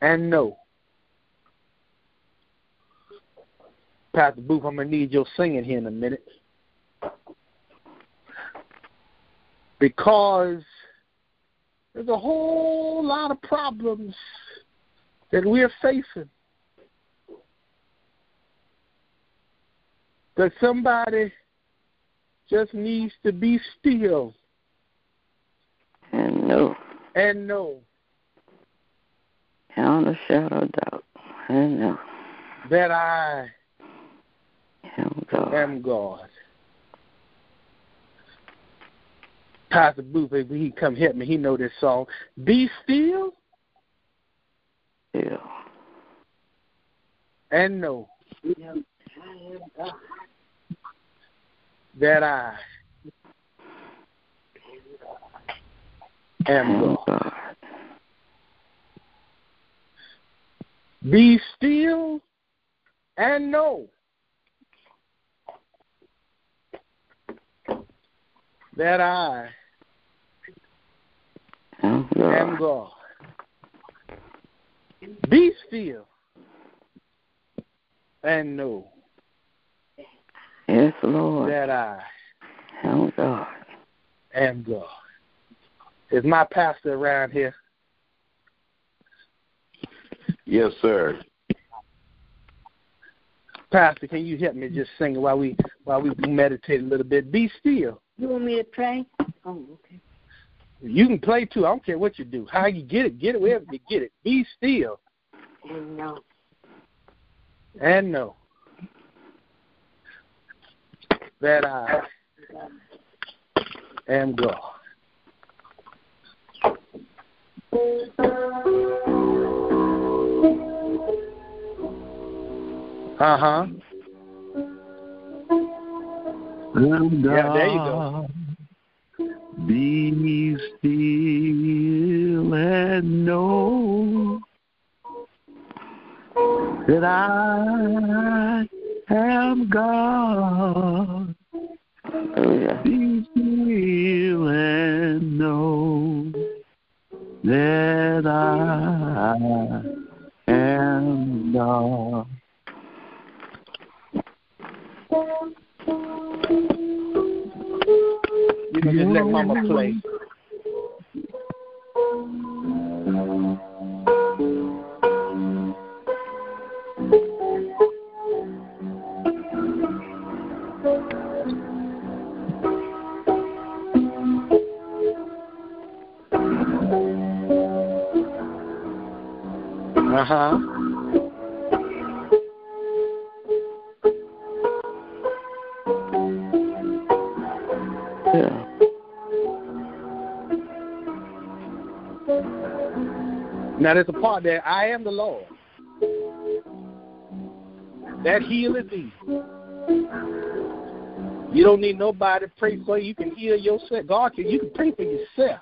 S1: And know. Pastor Booth, I'm going to need your singing here in a minute. Because there's a whole lot of problems that we're facing. That somebody just needs to be still
S3: And know,
S1: and know
S3: beyond a shadow of doubt. And know,
S1: that I
S3: am God.
S1: Pastor Booth, if he come help me, he know this song. Be still
S3: Yeah.
S1: and know
S2: I am God.
S1: that I am. God. Be still and know that I
S3: Am God.
S1: am God. Be still and know
S3: Yes, Lord.
S1: that I
S3: Oh, God.
S1: am God. Is my pastor around here?
S5: Yes, sir.
S1: Pastor, can you help me just sing while we while we meditate a little bit? Be still.
S2: You want me to pray? Oh, okay.
S1: You can play too. I don't care what you do. How you get it, get it wherever you get it. Be still
S2: And know.
S1: and know. that I am God. Uh huh. Yeah, there you go.
S5: Be still and know that I am God. Am
S1: the Lord. That healeth thee. You don't need nobody to pray for you. You can heal yourself. God can. You can pray for yourself.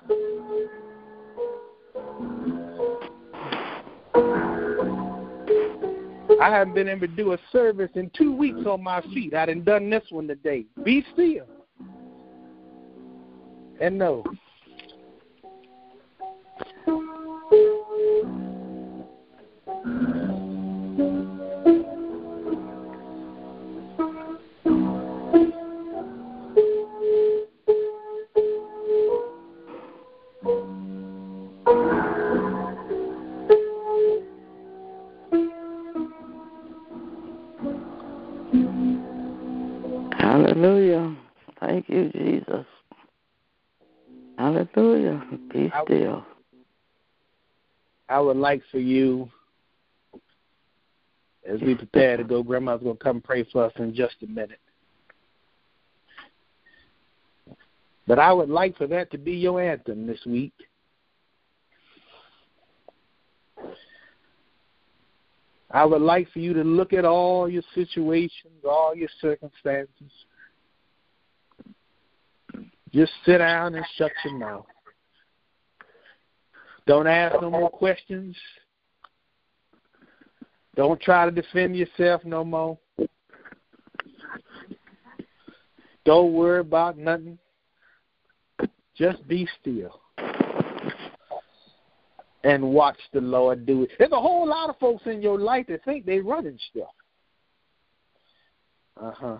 S1: I haven't been able to do a service in two weeks on my feet. I done done this one today. Be still and know would like for you, as we prepare to go, Grandma's going to come pray for us in just a minute. But I would like for that to be your anthem this week. I would like for you to look at all your situations, all your circumstances. Just sit down and shut your mouth. Don't ask no more questions. Don't try to defend yourself no more. Don't worry about nothing. Just be still and watch the Lord do it. There's a whole lot of folks in your life that think they're running stuff. Uh huh.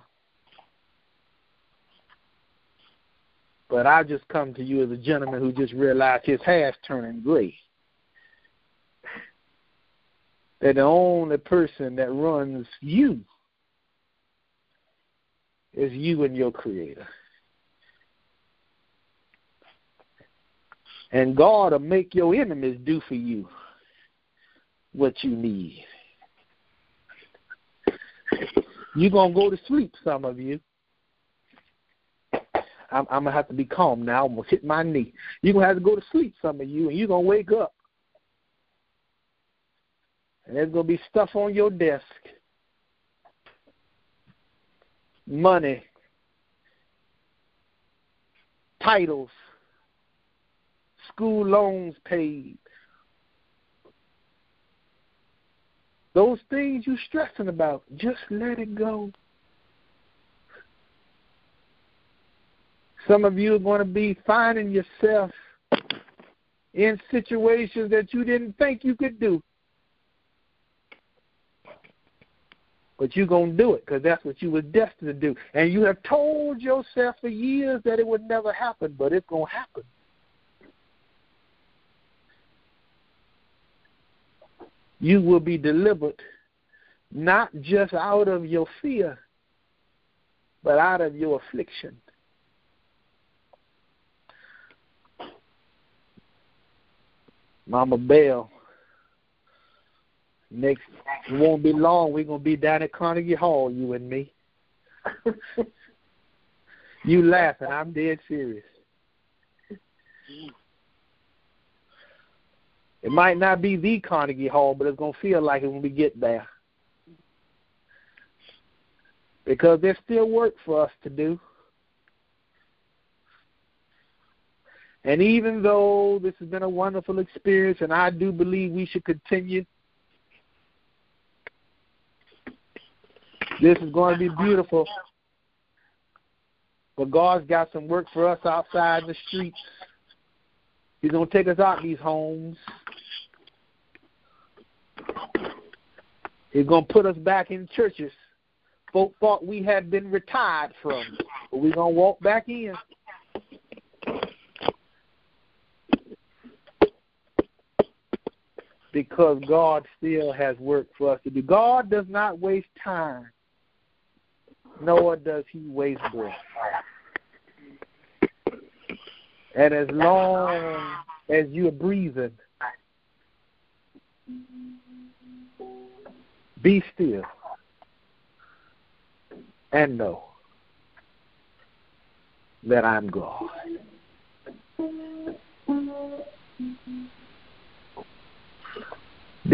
S1: But I just come to you as a gentleman who just realized his hair's turning gray. That the only person that runs you is you and your creator. And God will make your enemies do for you what you need. You're going to go to sleep, some of you. I'm, I'm to have to be calm now. I'm to hit my knee. You're to have to go to sleep, some of you, and you're to wake up. And there's to be stuff on your desk money, titles, school loans paid. Those things you're stressing about, just let it go. Some of you are going to be finding yourself in situations that you didn't think you could do. But you're going to do it because that's what you were destined to do. And you have told yourself for years that it would never happen, but it's going to happen. You will be delivered not just out of your fear, but out of your affliction. Mama Bell. Next, it won't be long. We're gonna be down at Carnegie Hall, you and me. [LAUGHS] you laughing? I'm dead serious. It might not be the Carnegie Hall, but it's gonna feel like it when we get there. Because there's still work for us to do. And even though this has been a wonderful experience, and I do believe we should continue, this is going to be beautiful. But God's got some work for us outside the streets. He's going to take us out these homes. He's going to put us back in churches. Folk thought we had been retired from, but we're going to walk back in. Because God still has work for us to do. God does not waste time, nor does He waste breath. And as long as you're breathing, be still and know that I'm God.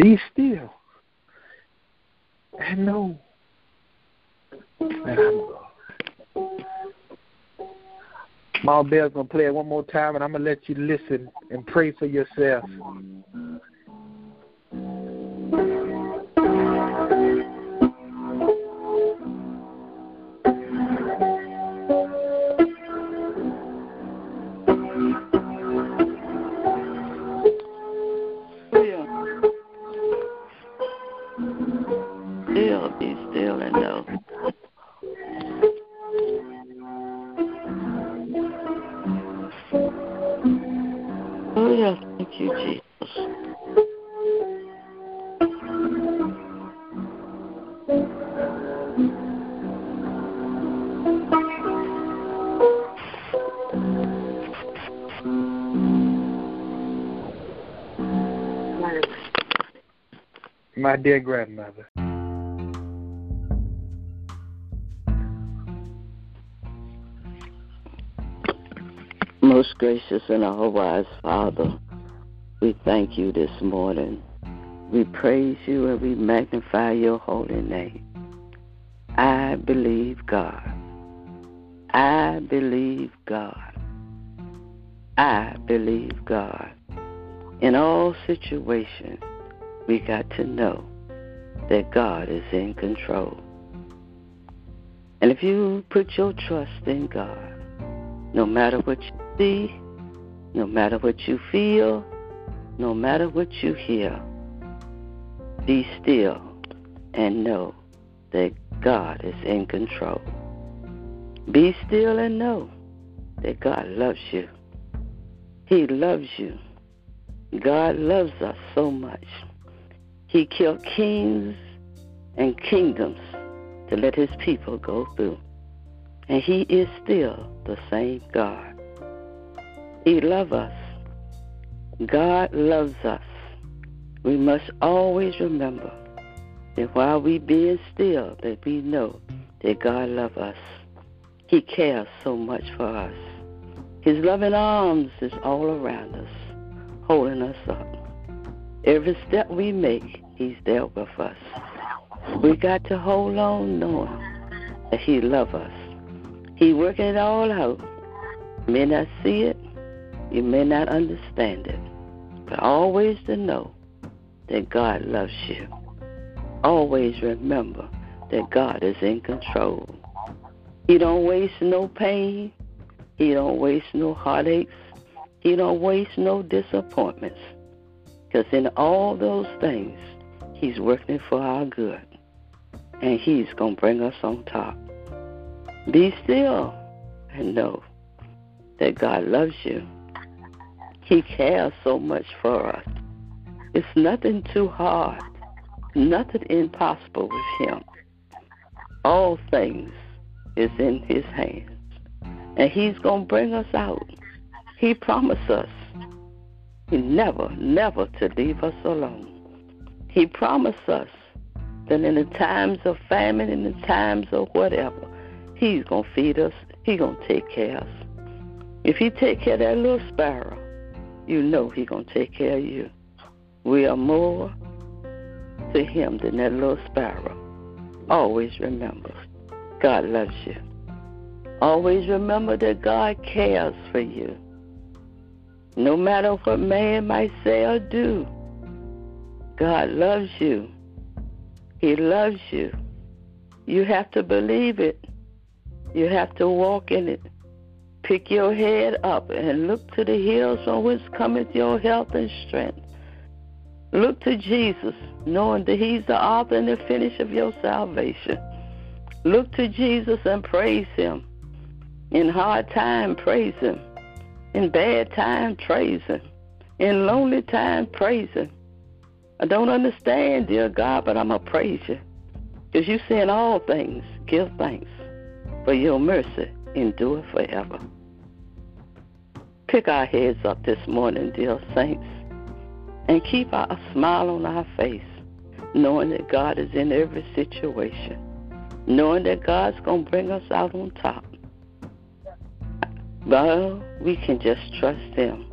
S1: Be still and know that I'm God. Mom Bell's gonna play it one more time, and I'm gonna let you listen and pray for yourself. My dear grandmother.
S3: Most gracious and all wise Father, we thank you this morning. We praise you and we magnify your holy name. I believe God. I believe God. I believe God. In all situations, we got to know that God is in control. And if you put your trust in God, no matter what you see, no matter what you feel, no matter what you hear, be still and know that God is in control. Be still and know that God loves you. He loves you. God loves us so much. He killed kings and kingdoms to let his people go through. And he is still the same God. He loves us. God loves us. We must always remember that while we being still, that we know that God loves us. He cares so much for us. His loving arms is all around us, holding us up. Every step we make, He's there with us. We got to hold on knowing that He loves us. He working it all out. You may not see it, you may not understand it, but always to know that God loves you. Always remember that God is in control. He don't waste no pain. He don't waste no heartaches. He don't waste no disappointments. Because in all those things, He's working for our good. and He's going to bring us on top. Be still and know that God loves you. He cares so much for us. It's nothing too hard, nothing impossible with Him. All things is in His hands, and He's going to bring us out. He promised us He never, never to leave us alone. He promised us that in the times of famine, in the times of whatever, He's going to feed us. He's going to take care of us. If He take care of that little sparrow, you know He's going to take care of you. We are more to Him than that little sparrow. Always remember, God loves you. Always remember that God cares for you. No matter what man might say or do, God loves you. He loves you. You have to believe it. You have to walk in it. Pick your head up and look to the hills from which cometh your health and strength. Look to Jesus, knowing that He's the author and the finish of your salvation. Look to Jesus and praise Him. In hard time, praise Him. In bad time, praise Him. In lonely time, praise Him. I don't understand, dear God, but I'm going to praise you. Because you say in all things, give thanks, for your mercy endure forever. Pick our heads up this morning, dear saints, and keep a smile on our face, knowing that God is in every situation, knowing that God's going to bring us out on top. Well, we can just trust Him.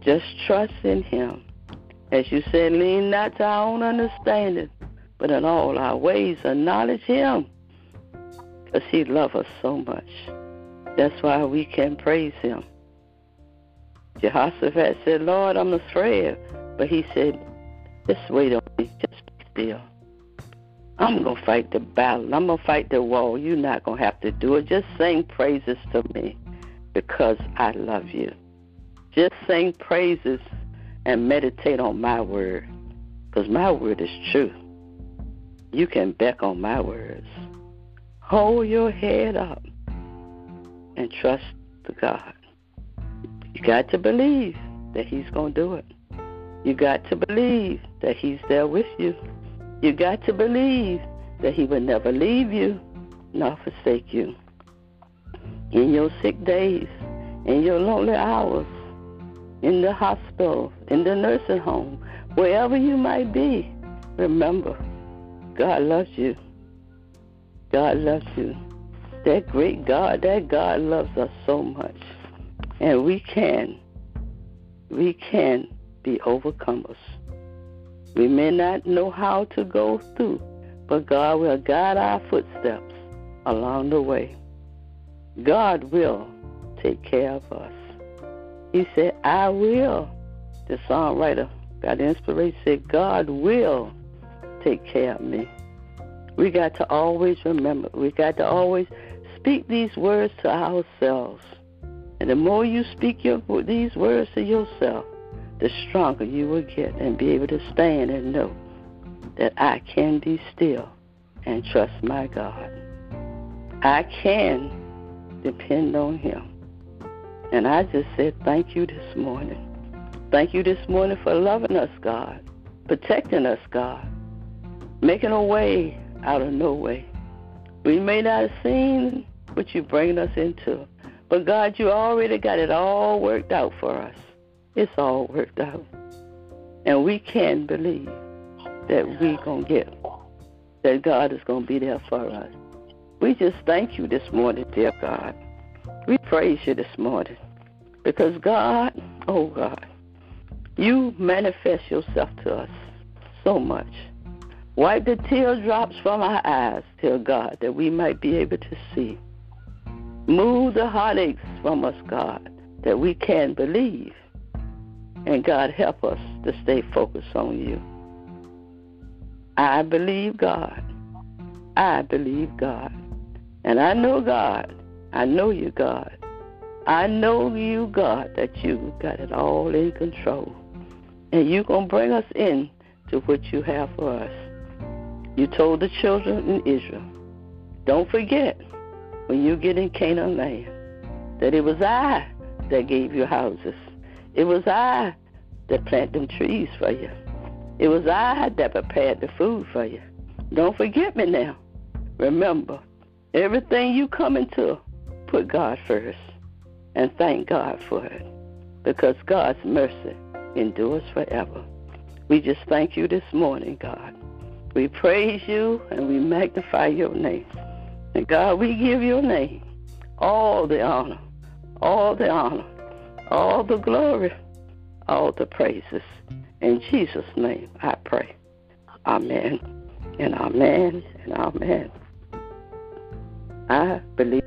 S3: Just trust in Him as you said, lean not to our own understanding, but in all our ways acknowledge Him. Because He loves us so much. That's why we can praise Him. Jehoshaphat said, Lord, I'm afraid. But he said, just wait on me, just be still. I'm going to fight the battle. I'm going to fight the war. You're not going to have to do it. Just sing praises to me because I love you. Just sing praises and meditate on my word because my word is true. You can bet on my words. Hold your head up and trust the God. Got to believe that He's going to do it. You got to believe that He's there with you. You got to believe that He will never leave you nor forsake you. In your sick days, in your lonely hours, in the hospital, in the nursing home, wherever you might be, remember, God loves you. God loves you. That great God, that God loves us so much. And we can, we can be overcomers. We may not know how to go through, but God will guide our footsteps along the way. God will take care of us. He said, I will. The songwriter got inspiration, said, God will take care of me. We got to always remember, we got to always speak these words to ourselves. And the more you speak your, these words to yourself, the stronger you will get and be able to stand and know that I can be still and trust my God. I can depend on Him. And I just said, Thank you this morning. Thank you this morning for loving us, God, protecting us, God, making a way out of no way. We may not have seen what you're bringing us into, but God, you already got it all worked out for us. It's all worked out. And we can believe that we're going to get, that God is going to be there for us. We just thank you this morning, dear God. We praise you this morning because God, oh God, you manifest yourself to us so much. Wipe the teardrops from our eyes, dear God, that we might be able to see. Move the heartaches from us, God, that we can believe. And God, help us to stay focused on you. I believe God. I believe God. And I know God I know you, God. I know you, God, that you got it all in control. And you're going to bring us in to what you have for us. You told the children in Israel, don't forget when you get in Canaan land that it was I that gave you houses. It was I that planted them trees for you. It was I that prepared the food for you. Don't forget me now. Remember, everything you come into, put God first and thank God for it because God's mercy endures forever. We just thank you this morning, God. We praise you and we magnify your name. And God, we give your name all the honor, all the honor, all the glory, all the praises. In Jesus' name I pray. Amen and amen and amen. I believe.